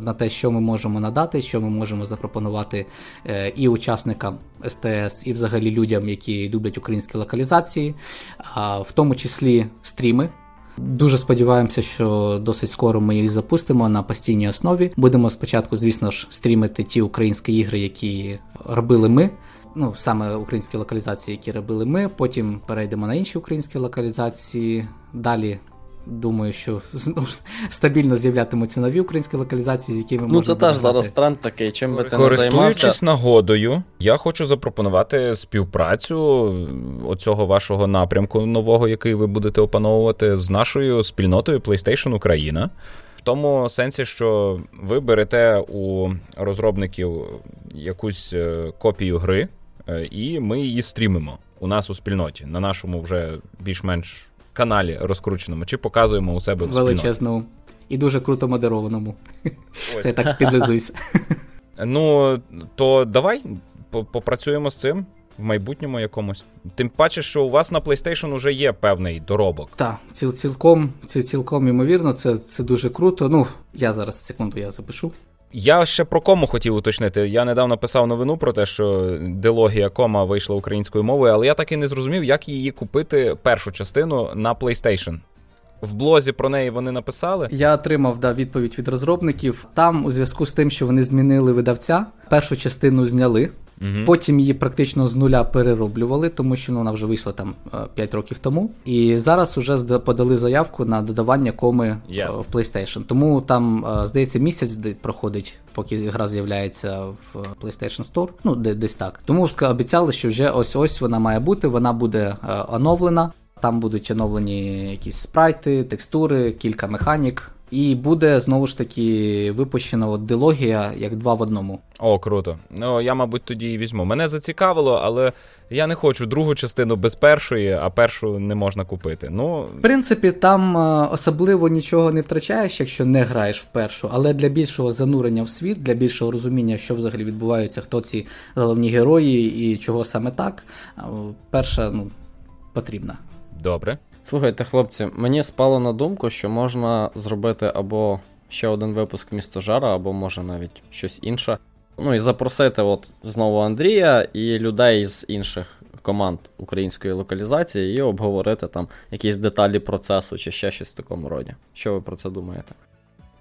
на те, що ми можемо надати, що ми можемо запропонувати е, і учасникам СТС, і взагалі людям, які люблять українські локалізації, в тому числі стріми. Дуже сподіваємося, що досить скоро ми їх запустимо на постійній основі. Будемо спочатку, звісно ж, стрімити ті українські ігри, які робили ми. Ну, саме українські локалізації, які робили ми. Потім перейдемо на інші українські локалізації. Далі думаю, що ну, стабільно з'являтимуться нові українські локалізації, з якими ну, можна. Ну, це теж зараз тренд такий. Чим би ти не Користуючись нагодою, я хочу запропонувати співпрацю оцього вашого напрямку нового, який ви будете опановувати з нашою спільнотою PlayStation Україна. В тому сенсі, що ви берете у розробників якусь е, копію гри, е, і ми її стрімимо у нас у спільноті на нашому вже більш-менш каналі розкрученому, чи показуємо у себе в величезному і дуже круто модерованому. Ось. Це так підлизуйся. Ну, то давай попрацюємо з цим. В майбутньому якомусь. Тим паче, що у вас на PlayStation вже є певний доробок. Так, ціл, цілком це цілком імовірно, це це дуже круто. Ну, я зараз секунду я запишу. Я ще про кому хотів уточнити. Я недавно писав новину про те, що дилогія кома вийшла українською мовою, але я так і не зрозумів, як її купити першу частину на PlayStation. В блозі про неї вони написали. Я отримав да, відповідь від розробників. Там, у зв'язку з тим, що вони змінили видавця, першу частину зняли Угу. Потім її практично з нуля перероблювали, тому що ну, вона вже вийшла там 5 років тому. І зараз вже подали заявку на додавання коми yes. в PlayStation. Тому там, здається, місяць проходить, поки гра з'являється в PlayStation Store. Ну, десь так. Тому обіцяли, що вже ось ось вона має бути, вона буде оновлена. Там будуть оновлені якісь спрайти, текстури, кілька механік. І буде знову ж таки випущена от дилогія як два в одному. О, круто. Ну я, мабуть, тоді і візьму. Мене зацікавило, але я не хочу другу частину без першої, а першу не можна купити. Ну в принципі, там е, особливо нічого не втрачаєш, якщо не граєш в першу, але для більшого занурення в світ, для більшого розуміння, що взагалі відбувається, хто ці головні герої і чого саме так. Перша ну потрібна. Добре. Слухайте, хлопці, мені спало на думку, що можна зробити або ще один випуск місто Жара, або може навіть щось інше. Ну і запросити от знову Андрія і людей з інших команд української локалізації і обговорити там якісь деталі процесу чи ще щось в такому роді. Що ви про це думаєте?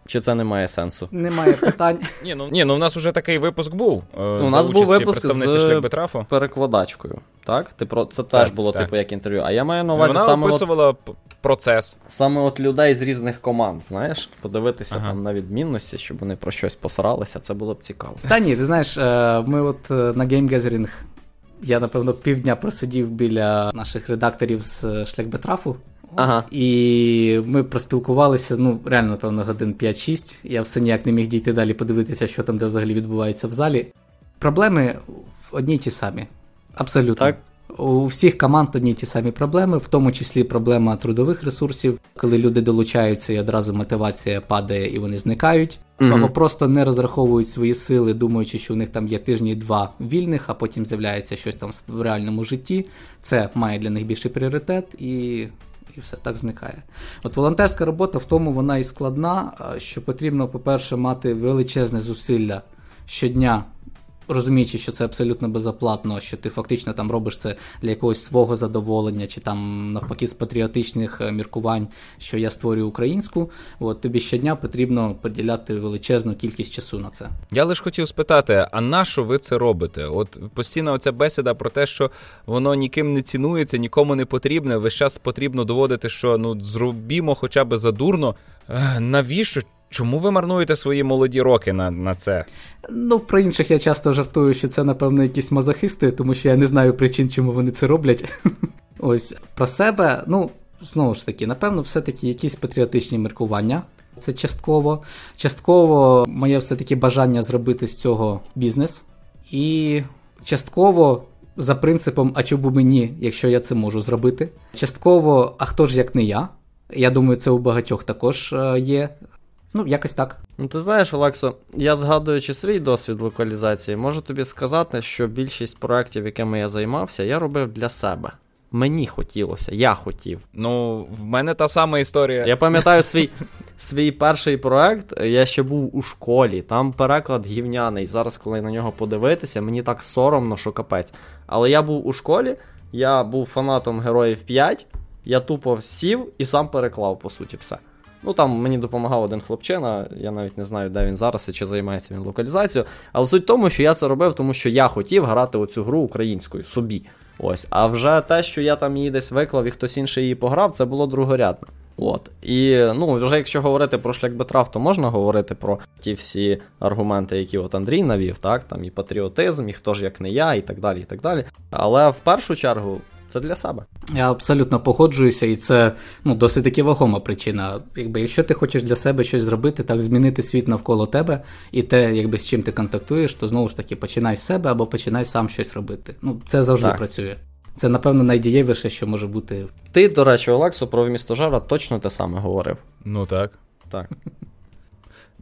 Чи це не має сенсу? Немає питань. Ні, ну ні, ну у нас вже такий випуск був. Е, у нас був випуск з перекладачкою. Так? Ти про це теж було так. типу як інтерв'ю. А я маю на увазі Вона саме описувала от, процес. Саме от людей з різних команд, знаєш, подивитися ага. там на відмінності, щоб вони про щось посралися, це було б цікаво. Та ні, ти знаєш, е, ми от е, на Game Gathering я напевно півдня просидів біля наших редакторів з Шляхбетрафу. Ага. І ми проспілкувалися, ну, реально, напевно, годин 5-6. Я все ніяк не міг дійти далі, подивитися, що там де взагалі відбувається в залі. Проблеми одні й ті самі. Абсолютно. Так. У всіх команд одні й ті самі проблеми, в тому числі проблема трудових ресурсів, коли люди долучаються і одразу мотивація падає і вони зникають, mm-hmm. або просто не розраховують свої сили, думаючи, що у них там є тижні два вільних, а потім з'являється щось там в реальному житті. Це має для них більший пріоритет, і і все так зникає. От волонтерська робота в тому вона і складна, що потрібно, по-перше, мати величезне зусилля щодня розуміючи, що це абсолютно безоплатно, що ти фактично там робиш це для якогось свого задоволення, чи там навпаки з патріотичних е, міркувань, що я створюю українську, от тобі щодня потрібно приділяти величезну кількість часу на це. Я лише хотів спитати: а на що ви це робите? От постійно оця бесіда про те, що воно ніким не цінується, нікому не потрібне. Весь час потрібно доводити, що ну зробімо хоча б задурно. Е, навіщо? Чому ви марнуєте свої молоді роки на на це? Ну, про інших я часто жартую, що це, напевно, якісь мазохисти, тому що я не знаю причин, чому вони це роблять. Ось про себе, ну, знову ж таки, напевно, все-таки якісь патріотичні міркування. Це частково. Частково моє все-таки бажання зробити з цього бізнес. І частково за принципом, а чому мені, якщо я це можу зробити. Частково, а хто ж як не я? Я думаю, це у багатьох також е, є Ну, якось так. Ну, ти знаєш, Олексо, я згадуючи свій досвід локалізації, можу тобі сказати, що більшість проєктів, якими я займався, я робив для себе. Мені хотілося, я хотів. Ну, в мене та сама історія. Я пам'ятаю свій свій перший проект, я ще був у школі, там переклад гівняний. Зараз, коли на нього подивитися, мені так соромно, що капець. Але я був у школі, я був фанатом героїв 5, я тупо сів і сам переклав, по суті, все. Ну там мені допомагав один хлопчина, я навіть не знаю, де він зараз і чи займається він локалізацією. Але суть в тому, що я це робив, тому що я хотів грати оцю гру українською собі. Ось, а вже те, що я там її десь виклав і хтось інший її пограв, це було другорядно. От. І ну, вже якщо говорити про шлях Бетрав, то можна говорити про ті всі аргументи, які от Андрій навів, так, там і патріотизм, і хто ж як не я, і так далі. і так далі. Але в першу чергу це для себе. Я абсолютно погоджуюся, і це ну, досить таки вагома причина. Якби Якщо ти хочеш для себе щось зробити, так змінити світ навколо тебе і те, якби з чим ти контактуєш, то знову ж таки починай з себе або починай сам щось робити. Ну, Це завжди так. працює. Це, напевно, найдієвіше, що може бути. Ти, до речі, Олексо, про місто Жара точно те саме говорив. Ну так. Так.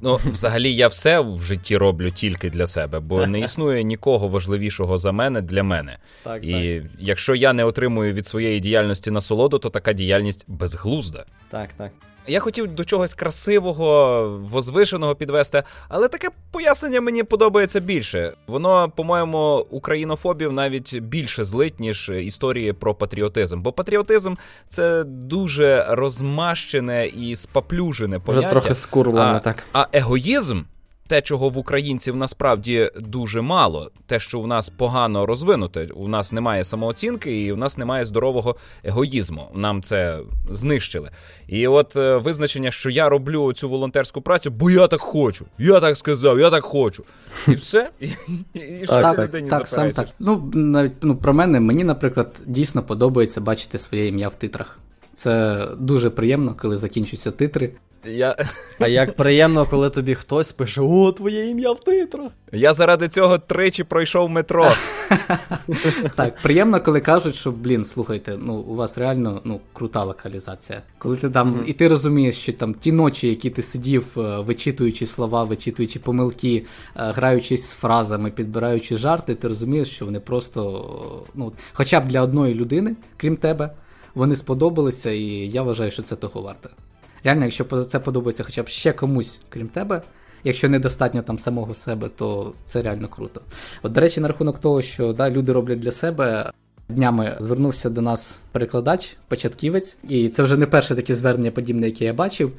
Ну, взагалі, я все в житті роблю тільки для себе, бо не існує нікого важливішого за мене для мене. Так, І так. якщо я не отримую від своєї діяльності насолоду, то така діяльність безглузда. Так, так. Я хотів до чогось красивого, возвишеного підвести, але таке пояснення мені подобається більше. Воно, по-моєму, українофобів навіть більше злить, ніж історії про патріотизм. Бо патріотизм це дуже розмащене і спаплюжене поняття. Вже трохи скурлене, так. А егоїзм те, чого в українців насправді дуже мало, те, що в нас погано розвинуте, у нас немає самооцінки і у нас немає здорового егоїзму. Нам це знищили. І от е, визначення, що я роблю цю волонтерську працю, бо я так хочу. Я так сказав, я так хочу. І все. І, і що так, людині так, сам так. Ну, навіть ну, про мене, мені, наприклад, дійсно подобається бачити своє ім'я в титрах. Це дуже приємно, коли закінчуються титри. Я... А як приємно, коли тобі хтось пише: О, твоє ім'я в титрах. Я заради цього тричі пройшов метро. Так, приємно, коли кажуть, що, блін, слухайте, ну у вас реально ну, крута локалізація. Коли ти там, і ти розумієш, що там ті ночі, які ти сидів, е, вичитуючи слова, вичитуючи помилки, е, граючись з фразами, підбираючи жарти, ти розумієш, що вони просто, ну, хоча б для одної людини, крім тебе, вони сподобалися, і я вважаю, що це того варте. Реально, якщо це подобається хоча б ще комусь, крім тебе, якщо недостатньо там самого себе, то це реально круто. От, до речі, на рахунок того, що да, люди роблять для себе. Днями звернувся до нас перекладач, початківець, і це вже не перше таке звернення, подібне, яке я бачив.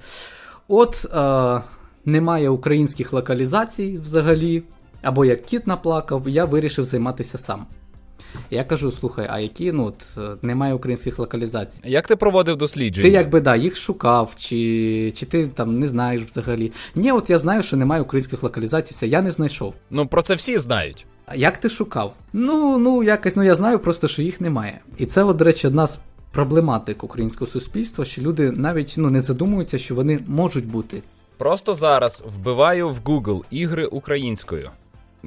От е, немає українських локалізацій взагалі, або як кіт наплакав, я вирішив займатися сам. Я кажу: слухай, а які ну от е, немає українських локалізацій? Як ти проводив дослідження? Ти якби да, їх шукав, чи чи ти там не знаєш взагалі? Ні, от я знаю, що немає українських локалізацій, все, я не знайшов. Ну про це всі знають. А як ти шукав? Ну, ну якось, ну я знаю просто, що їх немає. І це, от, до речі, одна з проблематик українського суспільства, що люди навіть ну не задумуються, що вони можуть бути. Просто зараз вбиваю в Google ігри українською.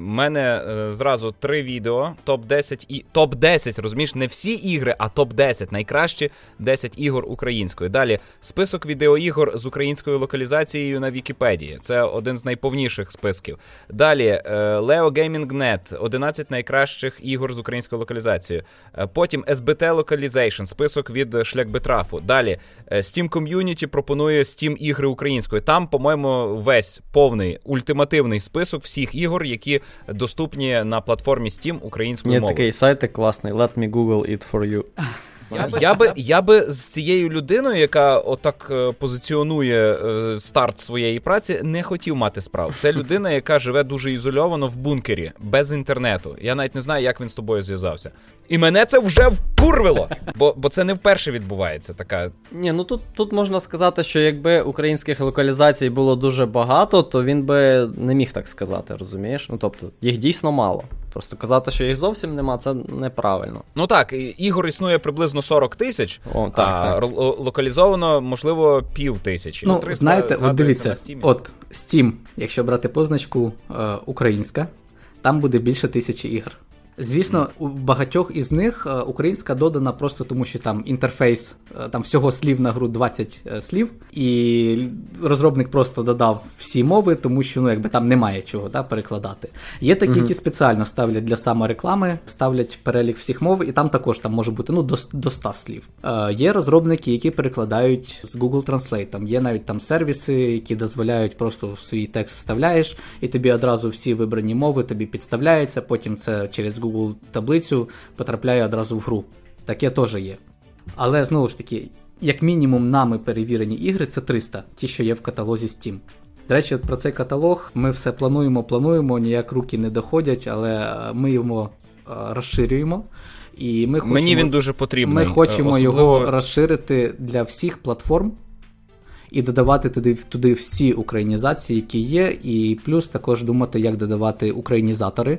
У мене е, зразу три відео, топ-10 і топ-10, розумієш, не всі ігри, а топ-10. Найкращі 10 ігор українською. Далі список відеоігор з українською локалізацією на Вікіпедії. Це один з найповніших списків. Далі е, Leo Gaming Net, 11 найкращих ігор з українською локалізацією. Е, потім SBT Localization, список від шляхбетрафу. Далі е, Steam Community пропонує Steam ігри українською. Там, по-моєму, весь повний ультимативний список всіх ігор, які доступні на платформі Steam українською Є такий сайт класний. Let me Google it for you. Я би, я би я би з цією людиною, яка отак е, позиціонує е, старт своєї праці, не хотів мати справу. Це людина, яка живе дуже ізольовано в бункері, без інтернету. Я навіть не знаю, як він з тобою зв'язався. І мене це вже вкурвило, бо бо це не вперше відбувається. Така ні, ну тут тут можна сказати, що якби українських локалізацій було дуже багато, то він би не міг так сказати, розумієш? Ну тобто їх дійсно мало. Просто казати, що їх зовсім нема, це неправильно. Ну так, ігор існує приблизно 40 тисяч, О, так, а так. локалізовано, можливо, пів тисячі. Ну, знаєте, от дивіться, от Steam, якщо брати позначку е, українська, там буде більше тисячі ігр. Звісно, у багатьох із них е, українська додана просто тому, що там інтерфейс, е, там всього слів на гру 20 е, слів, і розробник просто додав всі мови, тому що ну якби там немає чого да, перекладати. Є такі, mm-hmm. які спеціально ставлять для самореклами, ставлять перелік всіх мов, і там також там може бути ну, до до 100 слів. Е, Є розробники, які перекладають з Google Translate. Там Є навіть там сервіси, які дозволяють просто в свій текст вставляєш, і тобі одразу всі вибрані мови тобі підставляються, потім це через Google Google таблицю потрапляє одразу в гру. Таке теж є. Але знову ж таки, як мінімум, нами перевірені ігри це 300, ті, що є в каталозі Steam. До речі, про цей каталог ми все плануємо, плануємо, ніяк руки не доходять, але ми його розширюємо. І ми хочемо, Мені він дуже потрібний. Ми хочемо Особливо... його розширити для всіх платформ і додавати туди туди всі українізації, які є, і плюс також думати, як додавати українізатори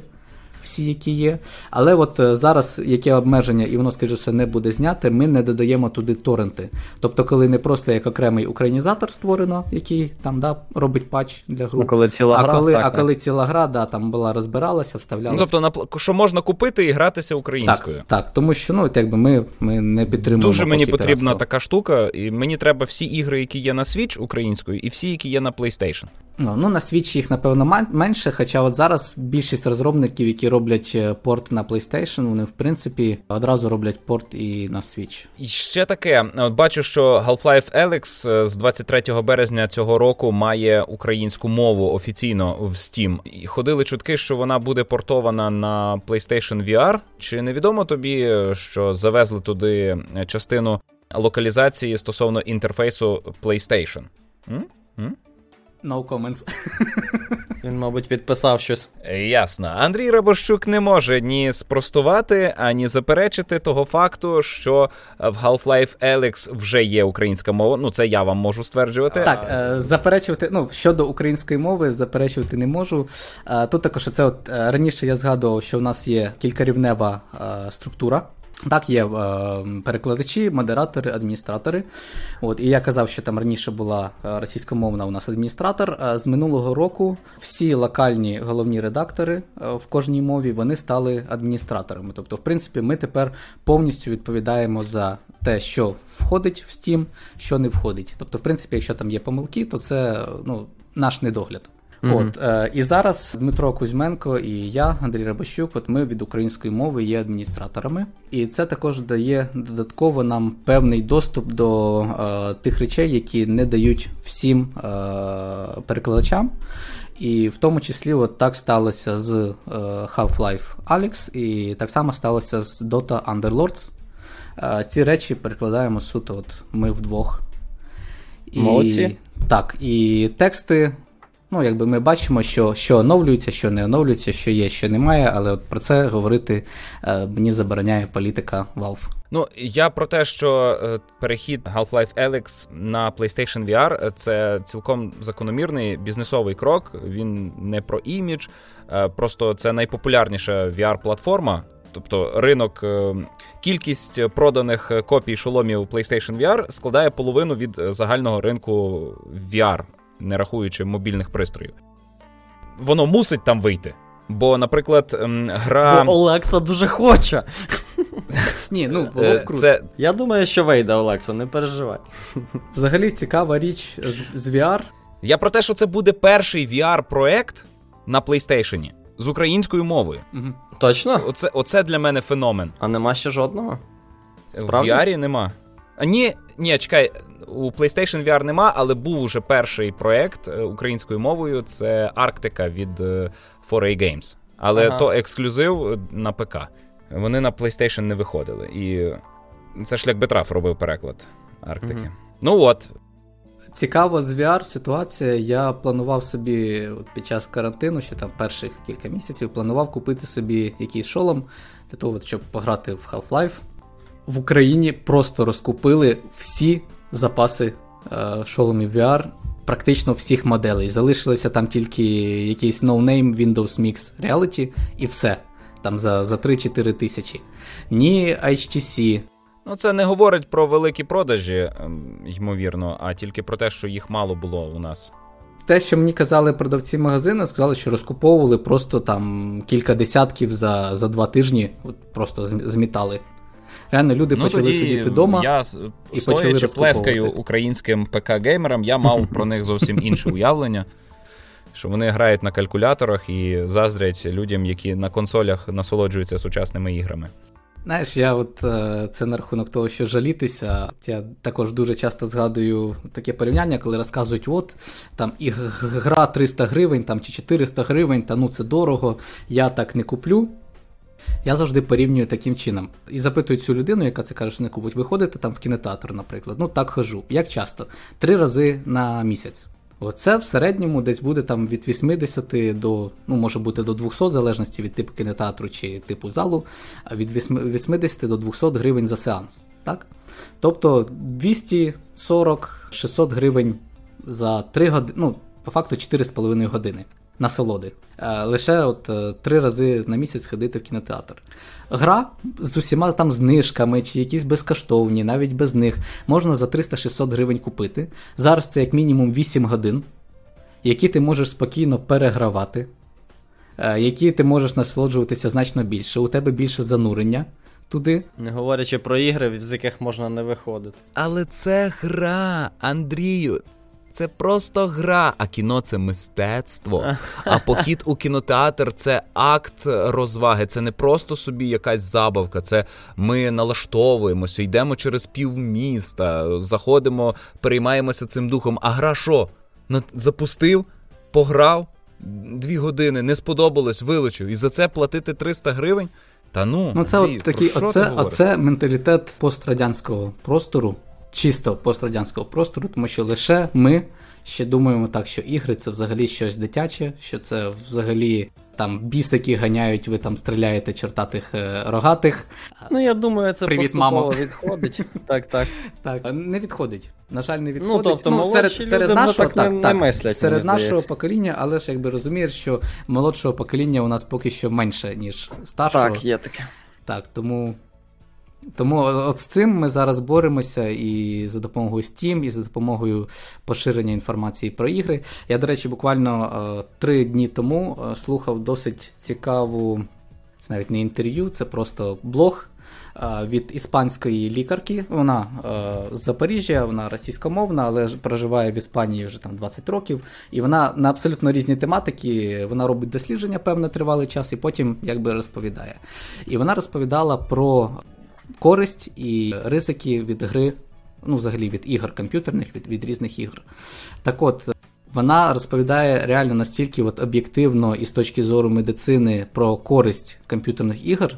всі, які є. Але от е, зараз яке обмеження, і воно, скажімо, все, не буде зняте, ми не додаємо туди торренти. Тобто, коли не просто як окремий українізатор створено, який там да, робить патч для. Ну, коли ціла а гра, коли, так, а коли ціла гра, да, там була розбиралася, вставлялася. Ну, тобто, що можна купити і гратися українською. Так, так тому що ну, якби ми ми не підтримуємо. Дуже мені потрібна така штука, і мені треба всі ігри, які є на Switch українською, і всі, які є на PlayStation. Ну, ну на Switch їх, напевно, менше, хоча от зараз більшість розробників, які роблять е, порт на PlayStation, вони, в принципі, одразу роблять порт і на Switch. І ще таке, от бачу, що Half-Life Alyx е, з 23 березня цього року має українську мову офіційно в Steam. І ходили чутки, що вона буде портована на PlayStation VR. Чи невідомо тобі, е, що завезли туди частину локалізації стосовно інтерфейсу PlayStation? М? М? No comments. Він, мабуть, підписав щось. Ясно. Андрій Рабощук не може ні спростувати, ані заперечити того факту, що в Half-Life Alyx вже є українська мова. Ну, це я вам можу стверджувати. Так, е, заперечувати, ну, щодо української мови, заперечувати не можу. Е, тут також це от е, раніше я згадував, що в нас є кількарівнева е, структура. Так, є е, перекладачі, модератори, адміністратори. От, І я казав, що там раніше була е, російськомовна у нас адміністратор. З минулого року всі локальні головні редактори е, в кожній мові вони стали адміністраторами. Тобто, в принципі, ми тепер повністю відповідаємо за те, що входить в Steam, що не входить. Тобто, в принципі, якщо там є помилки, то це ну, наш недогляд. Mm-hmm. От е, і зараз Дмитро Кузьменко і я, Андрій Рабощук, от ми від української мови є адміністраторами, і це також дає додатково нам певний доступ до е, тих речей, які не дають всім е, перекладачам. І в тому числі от так сталося з е, Half-Life Alyx, і так само сталося з Dota Underlords. Е, ці речі перекладаємо суто, от ми вдвох. І, Молодці. Так, і тексти Ну, якби ми бачимо, що що оновлюється, що не оновлюється, що є, що немає, але от про це говорити е, мені забороняє політика Valve. Ну, я про те, що е, перехід Half-Life Alyx на PlayStation VR е, це цілком закономірний бізнесовий крок. Він не про імідж, е, просто це найпопулярніша VR-платформа. Тобто ринок, кількість проданих копій шоломів PlayStation VR складає половину від загального ринку VR не рахуючи мобільних пристроїв. Воно мусить там вийти. Бо, наприклад, ем, гра. Бо Олекса дуже хоче. Ні, ну було б круто. Це... Я думаю, що вийде, Олекса, не переживай. Взагалі цікава річ з VR. Я про те, що це буде перший VR-проект на PlayStation з українською мовою. Угу. Точно? Оце оце для мене феномен. А нема ще жодного? Справді? В VR нема. А ні, ні, чекай, у PlayStation VR нема, але був уже перший проект е, українською мовою. Це Арктика від 4A е, Games. Але ага. то ексклюзив на ПК. Вони на PlayStation не виходили. І це ж як Бетраф робив переклад Арктики. Угу. Ну от. Цікаво, з VR ситуація. Я планував собі під час карантину, ще там перших кілька місяців, планував купити собі якийсь шолом для того, щоб пограти в Half-Life. В Україні просто розкупили всі запаси е, шоломів VR практично всіх моделей. Залишилося там тільки якийсь no-name Windows Mix Reality і все. Там за за 3-4 тисячі. Ні HTC. Ну, це не говорить про великі продажі, ем, ймовірно, а тільки про те, що їх мало було у нас. Те, що мені казали продавці магазину, сказали, що розкуповували просто там кілька десятків за за два тижні, от просто змітали Реально люди ну, почали тоді сидіти вдома. Я і стоячи плескаю українським ПК-геймерам, я мав про них зовсім інше уявлення. Що вони грають на калькуляторах і заздрять людям, які на консолях насолоджуються сучасними іграми. Знаєш, я от е, це на рахунок того, що жалітися. Я також дуже часто згадую таке порівняння, коли розказують, от там і гра 300 гривень там, чи 400 гривень, та ну це дорого, я так не куплю. Я завжди порівнюю таким чином. І запитую цю людину, яка це каже, що не купить, виходите там в кінотеатр, наприклад. Ну так хожу. Як часто? Три рази на місяць. Оце в середньому десь буде там від 80 до, ну може бути до 200, в залежності від типу кінотеатру чи типу залу, а від 80 до 200 гривень за сеанс. Так? Тобто 240-600 гривень за 3 години, ну, по факту 4,5 години насолоди. Е, лише от е, три рази на місяць ходити в кінотеатр. Гра з усіма там знижками чи якісь безкоштовні, навіть без них, можна за 300-600 гривень купити. Зараз це як мінімум 8 годин, які ти можеш спокійно перегравати, е, які ти можеш насолоджуватися значно більше. У тебе більше занурення. Туди. Не говорячи про ігри, з яких можна не виходити. Але це гра, Андрію. Це просто гра, а кіно це мистецтво. А похід у кінотеатр це акт розваги. Це не просто собі якась забавка. Це ми налаштовуємося, йдемо через півміста, заходимо, переймаємося цим духом. А гра що? Запустив, пограв дві години, не сподобалось, вилучив. І за це платити 300 гривень. Та ну, ну це Андрій, от такий, оце, оце менталітет пострадянського простору чисто пострадянського простору, тому що лише ми ще думаємо так, що ігри це взагалі щось дитяче, що це взагалі там бісики ганяють, ви там стріляєте чортатих е, рогатих. Ну, я думаю, це Привіт, поступово мамо. відходить. Так, так. Так, не відходить. На жаль, не відходить. Ну, тобто, молодші серед, серед ну, нашого, так не- не мислять, серед нашого здається. покоління, але ж якби розумієш, що молодшого покоління у нас поки що менше, ніж старшого. Так, є таке. Так, тому. Тому от з цим ми зараз боремося і за допомогою Steam, і за допомогою поширення інформації про ігри. Я, до речі, буквально е, три дні тому е, слухав досить цікаву, це навіть не інтерв'ю, це просто блог е, від іспанської лікарки. Вона з Запоріжжя, вона російськомовна, але проживає в Іспанії вже там 20 років. І вона на абсолютно різні тематики. Вона робить дослідження певний тривалий час, і потім якби розповідає. І вона розповідала про користь і ризики від гри, ну, взагалі від ігор комп'ютерних, від, від різних ігор. Так от, вона розповідає реально настільки от об'єктивно і з точки зору медицини про користь комп'ютерних ігор,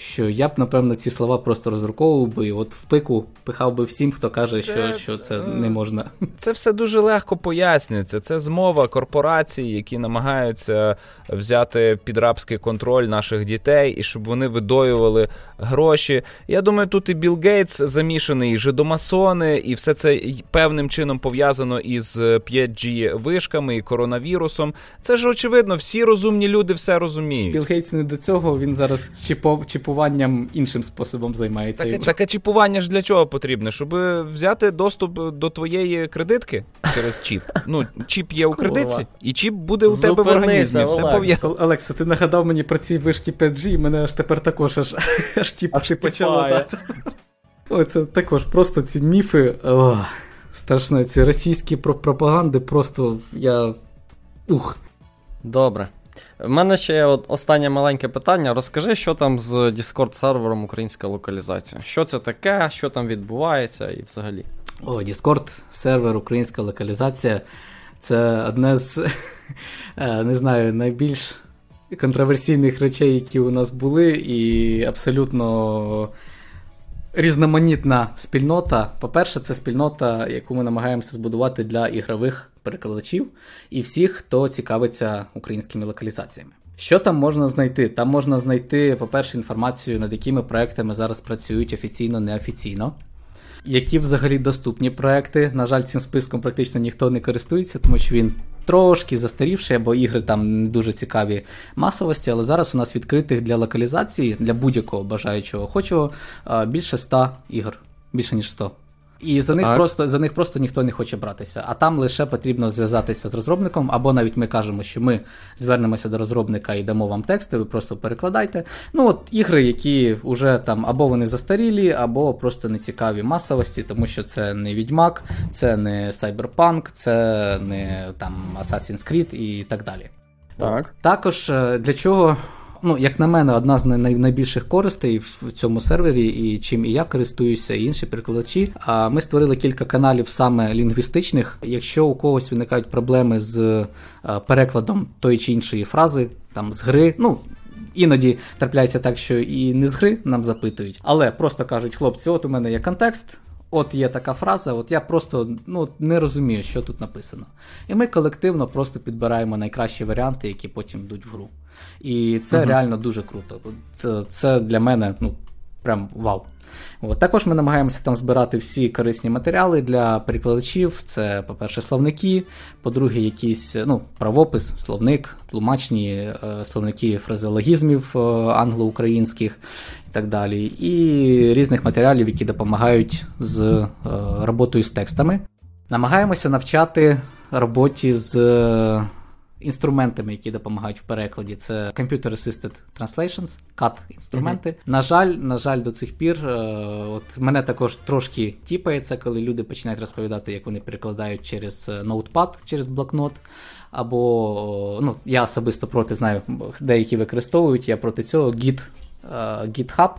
що я б, напевно, ці слова просто роздруковував би і от в пику пихав би всім, хто каже, Це, що, що це е, не можна. Це все дуже легко пояснюється. Це змова корпорацій, які намагаються взяти під рабський контроль наших дітей і щоб вони видоювали гроші. Я думаю, тут і Білл Гейтс замішаний, і жидомасони, і все це певним чином пов'язано із 5G вишками і коронавірусом. Це ж очевидно, всі розумні люди все розуміють. Білл Гейтс не до цього, він зараз чіпов, чіпуванням іншим способом займається. Таке, таке чіпування ж для чого потрібне? Щоб взяти доступ до твоєї кредитки через чіп. Ну, чіп є у кредитці, і чіп буде у тебе в організмі. Все пов'язано. Олекса, ти нагадав мені про ці вишки 5G, і мене аж тепер також аж, аж типу, Аж почало. тіпає. Ой, це також просто ці міфи. О, страшно, ці російські пропаганди, просто я. Ух. Добре. В мене ще є останнє маленьке питання. Розкажи, що там з Discord сервером українська локалізація. Що це таке, що там відбувається і взагалі. О, Discord, сервер, українська локалізація. Це одне з е, не знаю, найбільш контроверсійних речей, які у нас були, і абсолютно різноманітна спільнота. По-перше, це спільнота, яку ми намагаємося збудувати для ігрових перекладачів і всіх, хто цікавиться українськими локалізаціями. Що там можна знайти? Там можна знайти, по-перше, інформацію, над якими проектами зараз працюють офіційно, неофіційно. Які взагалі доступні проекти. На жаль, цим списком практично ніхто не користується, тому що він трошки застарівший, бо ігри там не дуже цікаві масовості, але зараз у нас відкритих для локалізації, для будь-якого бажаючого охочого, більше 100 ігор, більше ніж 100. І за них Так. просто за них просто ніхто не хоче братися. А там лише потрібно зв'язатися з розробником, або навіть ми кажемо, що ми звернемося до розробника і дамо вам тексти, ви просто перекладайте. Ну от ігри, які вже там або вони застарілі, або просто не цікаві масовості, тому що це не Відьмак, це не Cyberpunk, це не там Assassin's Creed і так далі. Так. Також е, для чого, ну, як на мене, одна з найбільших користей в цьому сервері, і чим і я користуюся, і інші перекладачі. А ми створили кілька каналів саме лінгвістичних. Якщо у когось виникають проблеми з е, перекладом тої чи іншої фрази, там з гри, ну. Іноді трапляється так, що і не з гри нам запитують, але просто кажуть, хлопці, от у мене є контекст, от є така фраза, от я просто ну, не розумію, що тут написано. І ми колективно просто підбираємо найкращі варіанти, які потім йдуть в гру. І це реально дуже круто. Е, Це для мене ну, прям вау. От. Також ми намагаємося там збирати всі корисні матеріали для перекладачів. Це, по-перше, словники, по-друге, якийсь ну, правопис, словник, тлумачні е, словники фразеологізмів е, англо-українських і так далі. І різних матеріалів, які допомагають з е, роботою з текстами. Намагаємося навчати роботі з е, інструментами, які допомагають в перекладі. Це Computer Assisted Translations, CAT інструменти. На жаль, на жаль, до цих пір, е, от мене також трошки тіпається, коли люди починають розповідати, як вони перекладають через е, ноутпад, через блокнот. Або ну, я особисто проти знаю, деякі використовують, я проти цього Git, е, GitHub.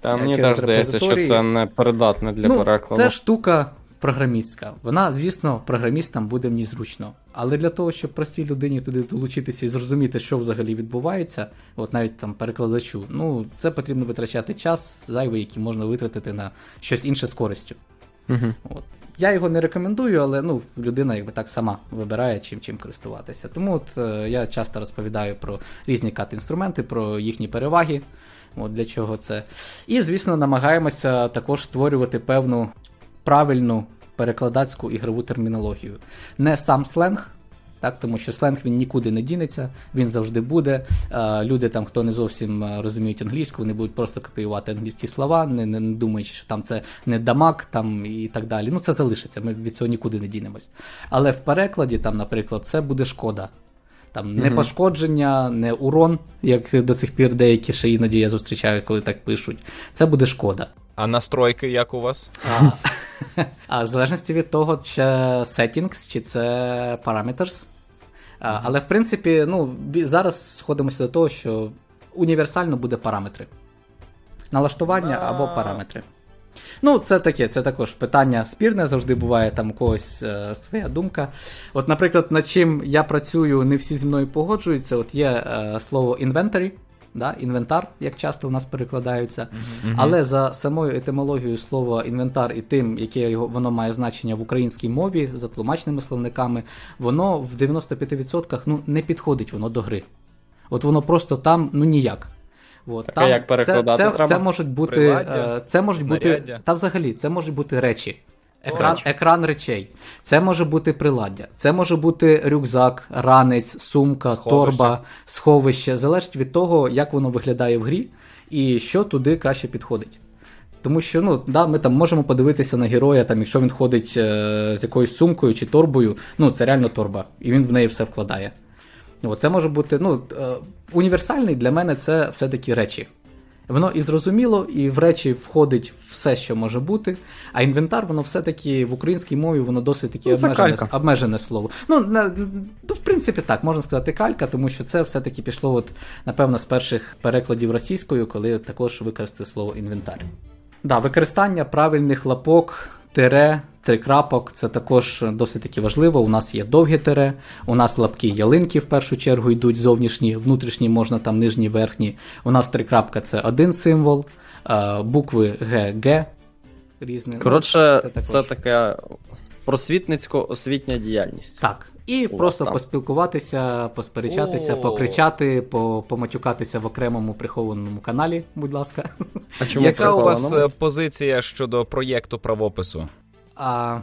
Та мені теж здається, що це не передатне для ну, перекладу. Це штука програмістська. Вона, звісно, програмістам буде в ній зручно. Але для того, щоб простій людині туди долучитися і зрозуміти, що взагалі відбувається, от навіть там перекладачу, ну це потрібно витрачати час зайвий, який можна витратити на щось інше з користю. Угу. От. Я його не рекомендую, але ну, людина якби так сама вибирає, чим чим користуватися. Тому от, е, я часто розповідаю про різні кат-інструменти, про їхні переваги. От Для чого це. І, звісно, намагаємося також створювати певну правильну перекладацьку ігрову термінологію. Не сам сленг, так, Тому що сленг він нікуди не дінеться, він завжди буде. Люди, там, хто не зовсім е, розуміють англійську, вони будуть просто копіювати англійські слова, не не, не думаючи, що там це не дамаг там, і так далі. Ну, це залишиться, ми від цього нікуди не дінемось. Але в перекладі, там, наприклад, це буде шкода. Там Не пошкодження, не урон, як до цих пір деякі ще іноді я зустрічаю, коли так пишуть. Це буде шкода. А настройки як у вас? А, а В залежності від того, чи settings, чи це parameters. А, але в принципі, ну, зараз сходимося до того, що універсально буде параметри. Налаштування або параметри. Ну, це таке, це також питання спірне, завжди буває там у когось е, своя думка. От, наприклад, над чим я працюю, не всі зі мною погоджуються. От є е, слово inventory, да, інвентар, як часто у нас перекладаються. Uh-huh. Але за самою етимологією слова інвентар і тим, яке його воно має значення в українській мові, за тлумачними словниками, воно в 95% ну, не підходить воно до гри. От воно просто там ну ніяк. От, так, там, як перекладати це, це, треба? Це можуть бути, Приладдя, це можуть бути, та взагалі, це можуть бути речі. Екран екран речей. Це може бути приладдя, це може бути рюкзак, ранець, сумка, сховище. торба, сховище. Залежить від того, як воно виглядає в грі і що туди краще підходить. Тому що ну, да, ми там можемо подивитися на героя, там, якщо він ходить е, з якоюсь сумкою чи торбою, ну це реально торба, і він в неї все вкладає. О, це може бути ну, е, універсальний для мене це все-таки речі. Воно і зрозуміло, і в речі входить все, що може бути. А інвентар, воно все-таки в українській мові воно досить таки ну, обмежене, обмежене слово. Ну, на, ну, в принципі, так, можна сказати калька, тому що це все-таки пішло, от, напевно, з перших перекладів російською, коли також використати слово інвентар. Да, Використання правильних лапок, тире, трикрапок це також досить таки важливо. У нас є довгі тире, у нас лапки ялинки в першу чергу йдуть зовнішні, внутрішні можна там нижні, верхні. У нас трикрапка це один символ, букви Г, Г різні. Ну, Коротше, це, це така просвітницько-освітня діяльність. Так. І у просто поспілкуватися, посперечатися, О-о-о. покричати, поматюкатися в окремому прихованому каналі, будь ласка. А чому Яка у вас е, позиція щодо проєкту правопису? А...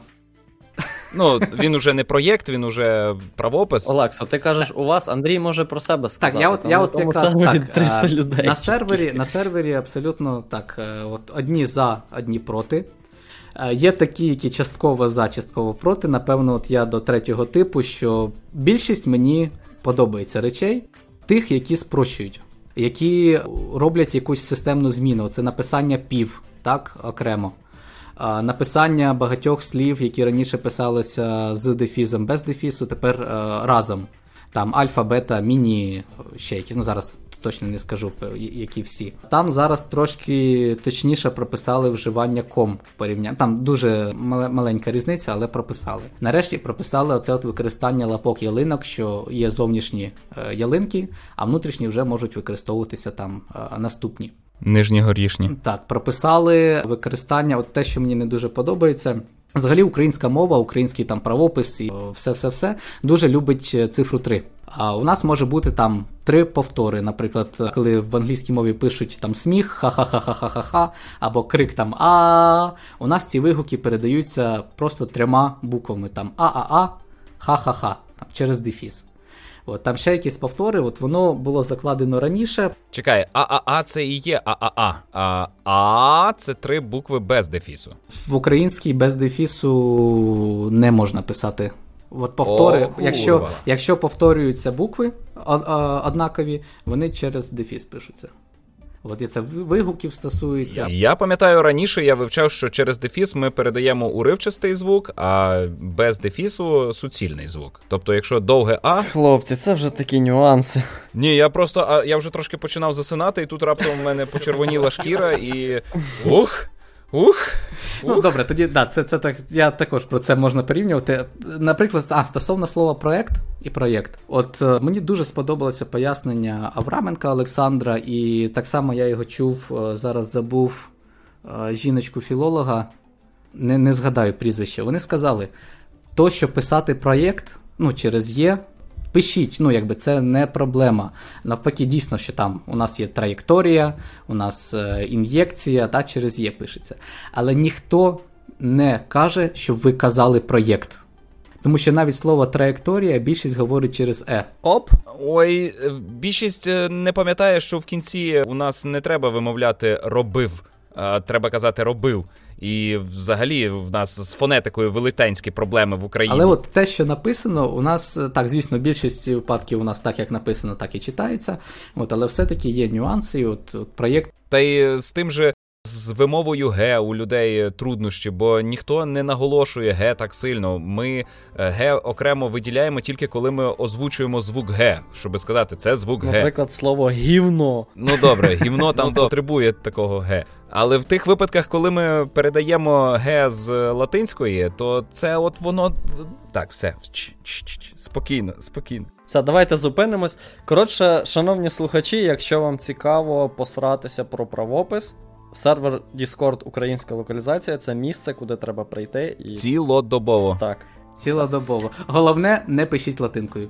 Ну, він уже не проєкт, він уже правопис. Олексо, ти кажеш, у вас Андрій може про себе сказати. Так, я от я от якраз так, 300 людей. На сервері на сервері абсолютно так. Е, от Одні за, одні проти. Е, є такі, які частково за, частково проти. Напевно, от я до третього типу, що більшість мені подобається речей, тих, які спрощують, які роблять якусь системну зміну. Це написання пів, так, окремо. Написання багатьох слів, які раніше писалися з дефізом без дефісу, тепер е, разом. Там альфа, бета, міні, ще якісь, ну зараз точно не скажу, які всі. Там зараз трошки точніше прописали вживання ком в порівнянні. Там дуже маленька різниця, але прописали. Нарешті прописали оце от використання лапок ялинок, що є зовнішні е, ялинки, а внутрішні вже можуть використовуватися там е, наступні. Нижні горішні. Так, прописали використання, от те, що мені не дуже подобається. Взагалі, українська мова, український там правопис і все-все-все дуже любить е, цифру 3. А у нас може бути там три повтори. Наприклад, коли в англійській мові пишуть там сміх, ха-ха-ха-ха-ха-ха, або крик там а. У нас ці вигуки передаються просто трьома буквами: там а-а-а, ха-ха-ха, через дефіс. От, Там ще якісь повтори, от воно було закладено раніше. Чекай, ААА це і є ААА. А це три букви без дефісу. В українській без дефісу не можна писати. От повтори, О, якщо якщо повторюються букви однакові, вони через дефіс пишуться. От і це вигуків стосується. Я пам'ятаю раніше, я вивчав, що через дефіс ми передаємо уривчастий звук, а без дефісу суцільний звук. Тобто, якщо довге А. Хлопці, це вже такі нюанси. Ні, я просто а я вже трошки починав засинати, і тут раптом в мене почервоніла шкіра і. Ух! Ух! Ну добре, тоді да, це це так. Я також про це можна порівнювати. Наприклад, а стосовно слова проект і проєкт. От е, мені дуже сподобалося пояснення Авраменка Олександра, і так само я його чув, е, зараз забув е, жіночку-філолога. не не згадаю прізвище, вони сказали, то, що писати проєкт ну, через Є, пишіть, ну якби це не проблема. Навпаки, дійсно, що там у нас є траєкторія, у нас е, ін'єкція, та через Є пишеться. Але ніхто не каже, щоб ви казали проєкт. Тому що навіть слово траєкторія більшість говорить через Е. Оп. Ой, е, більшість е, не пам'ятає, що в кінці у нас не треба вимовляти робив, а треба казати робив. І взагалі в нас з фонетикою велетенські проблеми в Україні. Але от те, що написано, у нас так, звісно, більшість випадків у нас так, як написано, так і читається. От, але все-таки є нюанси. і От, от проєкт. Та й з тим же. З вимовою Г у людей труднощі, бо ніхто не наголошує Г так сильно. Ми Г окремо виділяємо тільки коли ми озвучуємо звук Г, щоб сказати, це звук Г. Наприклад, слово гівно. Ну добре, гівно там потребує такого Г. Але в тих випадках, коли ми передаємо Г з латинської, то це от воно так, все. Спокійно, спокійно. Все, давайте зупинимось. Коротше, шановні слухачі, якщо вам цікаво посратися про правопис. Сервер Discord Українська локалізація це місце, куди треба прийти. і... Цілодобово. Так. Цілодобово. Головне, не пишіть латинкою.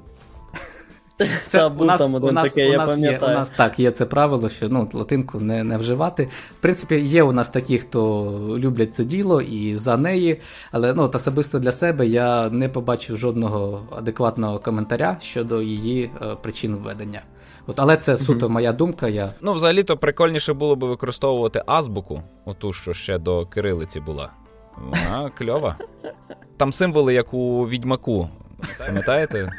Це був там один такий, я. Є, у нас так, є це правило, що ну, латинку не не вживати. В принципі, є у нас такі, хто люблять це діло і за неї. Але ну, от особисто для себе я не побачив жодного адекватного коментаря щодо її е, причин введення. От, Але це суто моя думка. Я... Ну, взагалі-то прикольніше було б використовувати азбуку, оту, що ще до кирилиці була. Вона кльова. Там символи, як у відьмаку. Пам'ятаєте?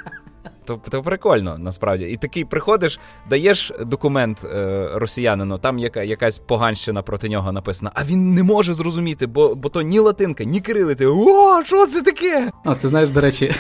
То то прикольно, насправді. І такий приходиш, даєш документ е, росіянину, там яка, якась поганщина проти нього написана, а він не може зрозуміти, бо бо то ні латинка, ні кирилиця. О, що це таке? О, це знаєш, до речі,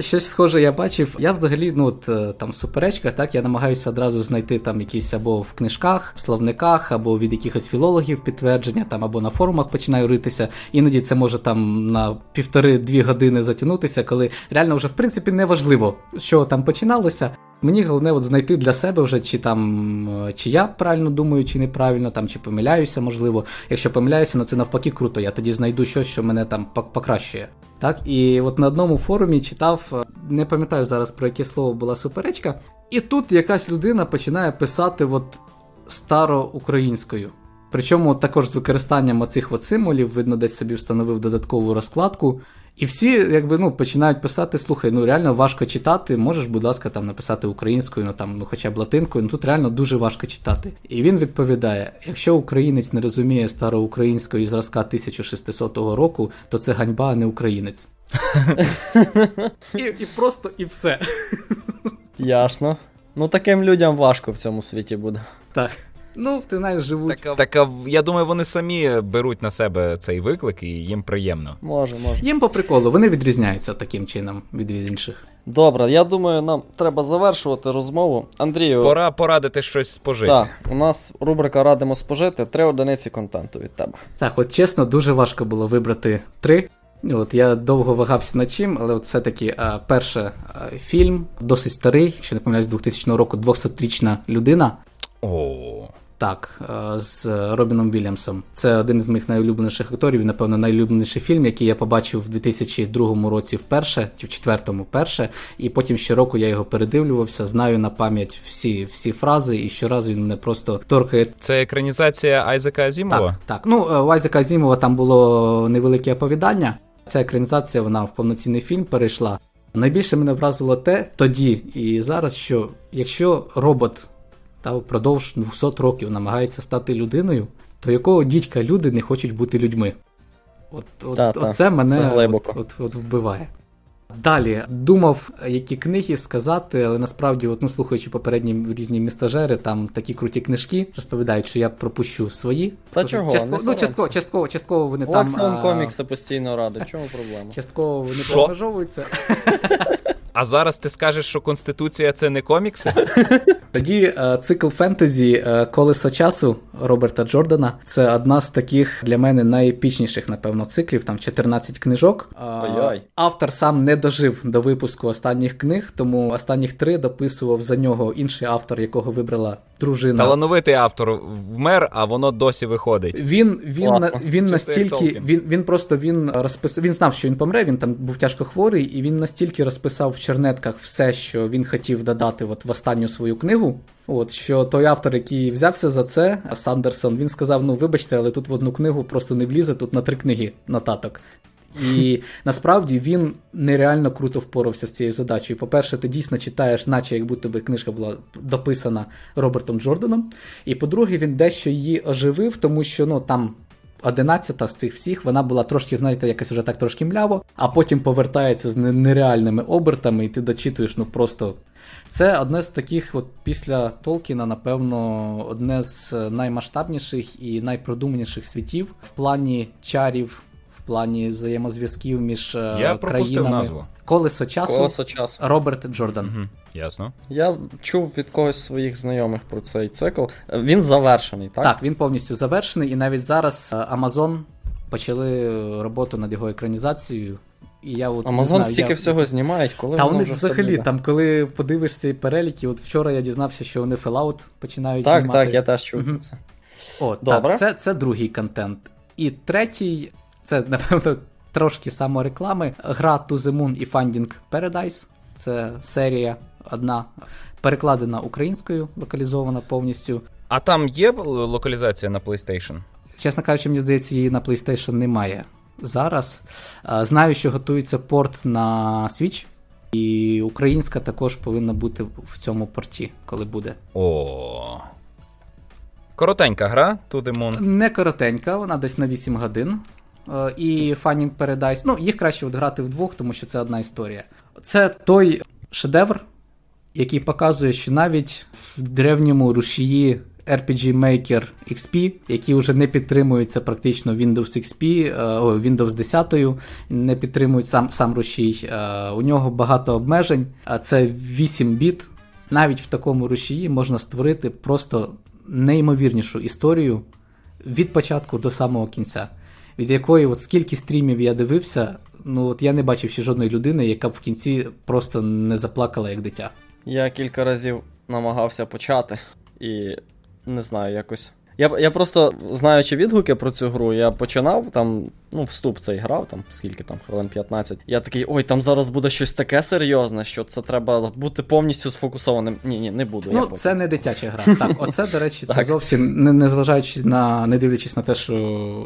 щось схоже я бачив. Я взагалі, ну от е, там в суперечках, так, я намагаюся одразу знайти там якісь або в книжках, в словниках, або від якихось філологів підтвердження, там або на форумах починаю ритися. Іноді це може там на півтори-дві години затягнутися, коли реально вже в принципі не важливо що там починалося. Мені головне от знайти для себе вже, чи там чи я правильно думаю, чи неправильно, там, чи помиляюся, можливо. Якщо помиляюся, ну це навпаки круто. Я тоді знайду щось, що мене там покращує. Так, І от на одному форумі читав, е, не пам'ятаю зараз про яке слово була суперечка, і тут якась людина починає писати от староукраїнською. Причому також з використанням оцих от символів, видно, десь собі встановив додаткову розкладку. І всі якби, ну, починають писати: слухай, ну реально важко читати, можеш, будь ласка, там написати українською, ну там, ну хоча б латинкою, ну тут реально дуже важко читати. І він відповідає: якщо українець не розуміє староукраїнської зразка 1600 року, то це ганьба, а не українець. І і просто і все. Ясно. Ну таким людям важко в цьому світі буде. Так. Ну, ти знаєш, живуть. Так, так я думаю, вони самі беруть на себе цей виклик і їм приємно. Може, може. Їм по приколу, вони відрізняються таким чином від інших. Добре, я думаю, нам треба завершувати розмову. Андрію. Пора порадити щось спожити. Так, у нас рубрика Радимо спожити три одиниці контенту від тебе. Так, от чесно, дуже важко було вибрати три. От Я довго вагався над чим, але от все-таки а, перше а, фільм, досить старий, якщо не помиляюсь, 2000 року, 200-річна людина. О. Так, е, з Робіном Вільямсом. Це один з моїх найулюбленіших акторів, і, напевно, найулюбленіший фільм, який я побачив в 2002 році вперше, чи в четвертому вперше, і потім щороку я його передивлювався, знаю на пам'ять всі всі фрази, і щоразу він мене просто торкає. Це екранізація Айзека Азімова? Так, так. Ну, е, у Айзека Азімова там було невелике оповідання. Ця екранізація вона в повноцінний фільм перейшла. Найбільше мене вразило те тоді і зараз, що якщо робот та впродовж 200 років намагається стати людиною, то якого дідька люди не хочуть бути людьми? От, от, та, Оце мене от, от, от, вбиває. Далі думав, які книги сказати, але насправді, от, ну, слухаючи попередні різні містажери, там такі круті книжки розповідають, що я пропущу свої. Та чого? Частково, не ну, частково, частково, частково вони Лаксон там. комікси постійно радить, чому проблема? Частково вони прогажовуються. А зараз ти скажеш, що Конституція це не комікси? Тоді е, цикл фентезі е, Колесо часу Роберта Джордана це одна з таких для мене найепічніших, напевно, циклів. Там 14 книжок. Ой-ой. Автор сам не дожив до випуску останніх книг, тому останніх три дописував за нього інший автор, якого вибрала дружина. Талановитий автор вмер, а воно досі виходить. Він він, Класно. на, він настільки він, він просто він розписав. Він знав, що він помре. Він там був тяжко хворий, і він настільки розписав в чернетках все, що він хотів додати от в останню свою книгу. От що той автор, який взявся за це, Сандерсон, він сказав: ну вибачте, але тут в одну книгу просто не влізе, тут на три книги нотаток. І насправді він нереально круто впорався з цією задачею. По-перше, ти дійсно читаєш, наче як будто би книжка була дописана Робертом Джорданом. І по-друге, він дещо її оживив, тому що ну там. Одинадцята з цих всіх вона була трошки, знаєте, якось вже так трошки мляво, а потім повертається з нереальними обертами, і ти дочитуєш, ну просто. Це одне з таких, от після Толкіна, напевно, одне з е, наймасштабніших і найпродуманіших світів в плані чарів, в плані взаємозв'язків між е, Я пропустив країнами. назву. Колесо часу Колесо часу. Роберт Джордан. Угу. Ясно. Я чув від когось з своїх знайомих про цей цикл. Він завершений, так? Так, він повністю завершений, і навіть зараз е, Amazon почали роботу над його екранізацією. І я от Амазон знаю, стільки я... всього знімають, коли Та вони вже взагалі, там, коли подивишся переліки, от вчора я дізнався, що вони Fallout починають Так, знімати. так, я теж чув про це. О, Добре. так, це, це другий контент. І третій, це, напевно, трошки самореклами. Гра To The Moon і Finding Paradise. Це серія одна, перекладена українською, локалізована повністю. А там є локалізація на PlayStation? Чесно кажучи, мені здається, її на PlayStation немає зараз. Знаю, що готується порт на Switch, і українська також повинна бути в цьому порті, коли буде. О. Коротенька гра To The Moon. Не коротенька, вона десь на 8 годин. І Finding Paradise. Ну, їх краще от грати вдвох, тому що це одна історія. Це той шедевр, який показує, що навіть в древньому рушії RPG Maker XP, які вже не підтримуються практично Windows XP, е, о, Windows 10, не підтримують сам, сам рушій. Е, У нього багато обмежень, а це 8 біт. Навіть в такому рушії можна створити просто неймовірнішу історію від початку до самого кінця. Від якої, от скільки стрімів я дивився, ну от я не бачив ще жодної людини, яка б в кінці просто не заплакала як дитя. Я кілька разів намагався почати і не знаю, якось. Я, я просто, знаючи відгуки про цю гру, я починав там, ну, вступ цей грав, там, скільки там, хвилин 15. Я такий, ой, там зараз буде щось таке серйозне, що це треба бути повністю сфокусованим. Ні, ні, не буду. Ну, потім це не дитяча гра. Так, оце, до речі, це зовсім не, не зважаючи на не дивлячись на те, що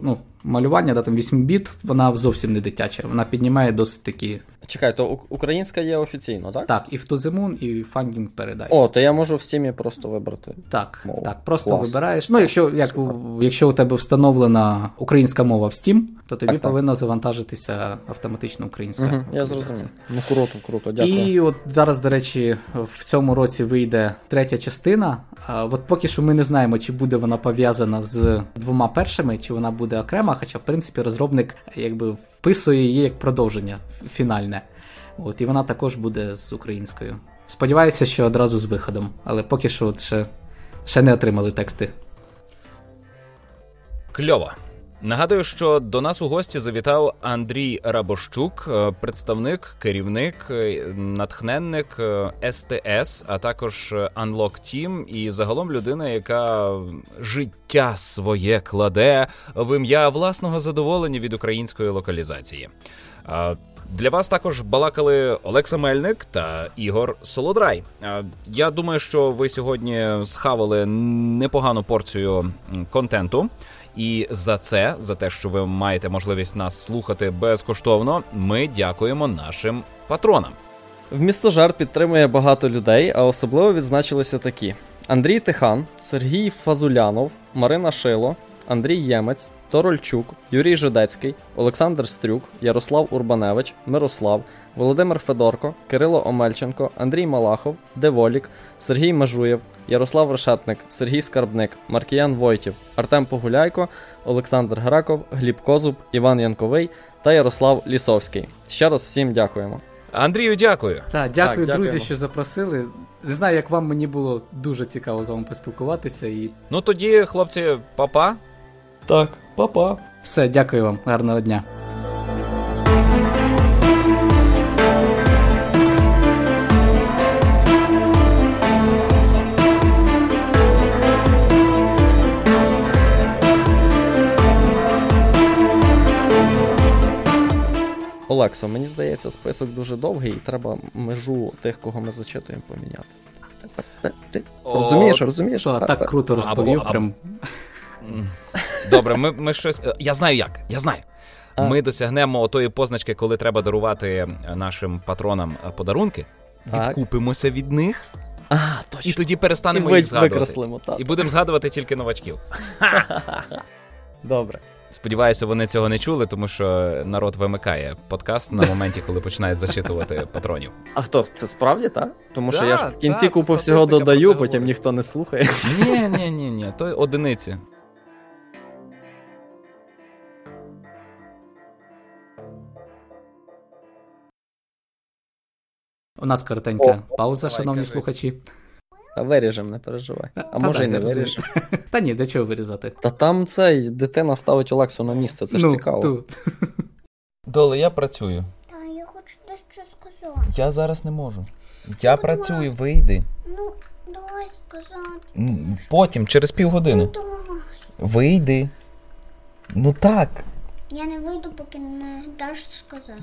ну, малювання, да, там 8 біт, вона зовсім не дитяча. Вона піднімає досить такі. Чекай, то українська є офіційно, так? Так, і в To The Moon, і Finding Paradise. О, то я можу в стімі просто вибрати. Так, Мову. так, просто Клас. вибираєш. Ну, якщо, як, якщо у тебе встановлена українська мова в Steam, то тобі Так, так. повинна завантажитися автоматично українська. Угу, я зрозумів. Ну круто, круто, дякую. І от зараз, до речі, в цьому році вийде третя частина. От поки що ми не знаємо, чи буде вона пов'язана з двома першими, чи вона буде окрема, хоча, в принципі, розробник якби вписує її як продовження фінальне. От, і вона також буде з українською. Сподіваюся, що одразу з виходом, але поки що ще, ще не отримали тексти. Кльово. Нагадую, що до нас у гості завітав Андрій Рабощук, е, представник, керівник, е, натхненник е, СТС, а також е, Unlock Team і загалом людина, яка життя своє кладе в ім'я власного задоволення від української локалізації. Для вас також балакали Олекса Мельник та Ігор Солодрай. Я думаю, що ви сьогодні схавали непогану порцію контенту. І за це, за те, що ви маєте можливість нас слухати безкоштовно, ми дякуємо нашим патронам. В місто Жарт підтримує багато людей, а особливо відзначилися такі: Андрій Тихан, Сергій Фазулянов, Марина Шило, Андрій Ємець, Торольчук, Юрій Жидецький, Олександр Стрюк, Ярослав Урбаневич, Мирослав, Володимир Федорко, Кирило Омельченко, Андрій Малахов, Деволік, Сергій Межуєв, Ярослав Решетник, Сергій Скарбник, Маркіян Войтів, Артем Погуляйко, Олександр Граков, Гліб Козуб, Іван Янковий та Ярослав Лісовський. Ще раз всім дякуємо. Андрію, дякую. Так, дякую, Так, друзі, дякуємо. що запросили. Не знаю, як вам мені було дуже цікаво з вами поспілкуватися. І Ну тоді, хлопці, папа. Так, па-па. все, дякую вам, гарного дня. Олексо, мені здається, список дуже довгий, і треба межу тих, кого ми зачитуємо, поміняти. Ти О, розумієш, розумієш? Та- так круто розповів. або- Прям Добре, ми, ми щось. е, Я знаю як, я знаю. А. Ми досягнемо тої позначки, коли треба дарувати нашим патронам е, подарунки. Так. Відкупимося від них А, і тоді перестанемо ви- їх згадувати. викреслимо, так. І будемо згадувати тільки новачків. Добре. Сподіваюся, вони цього не чули, тому що народ вимикає подкаст на моменті, коли починають зачитувати патронів. А хто? Це справді, так? Тому що Да, я ж в кінці да, купу всього додаю, потім говорить. ніхто не слухає. Ні, ні, ні, ні, то одиниці. у нас коротенька О, пауза, шановні слухачі. А виріжемо, не переживай. А Та може так, і не виріжемо. Та ні, для чого вирізати? Та там цей дитина ставить Олексу на місце, це ж ну, цікаво. Тут. Доле, я працюю. Та я хочу дещо сказати. Я зараз не можу. Я працюю, вийди. Ну, давай сказати. Потім, через півгодини. Ну, давай. Вийди. Ну так. Я не вийду, поки не даш сказати.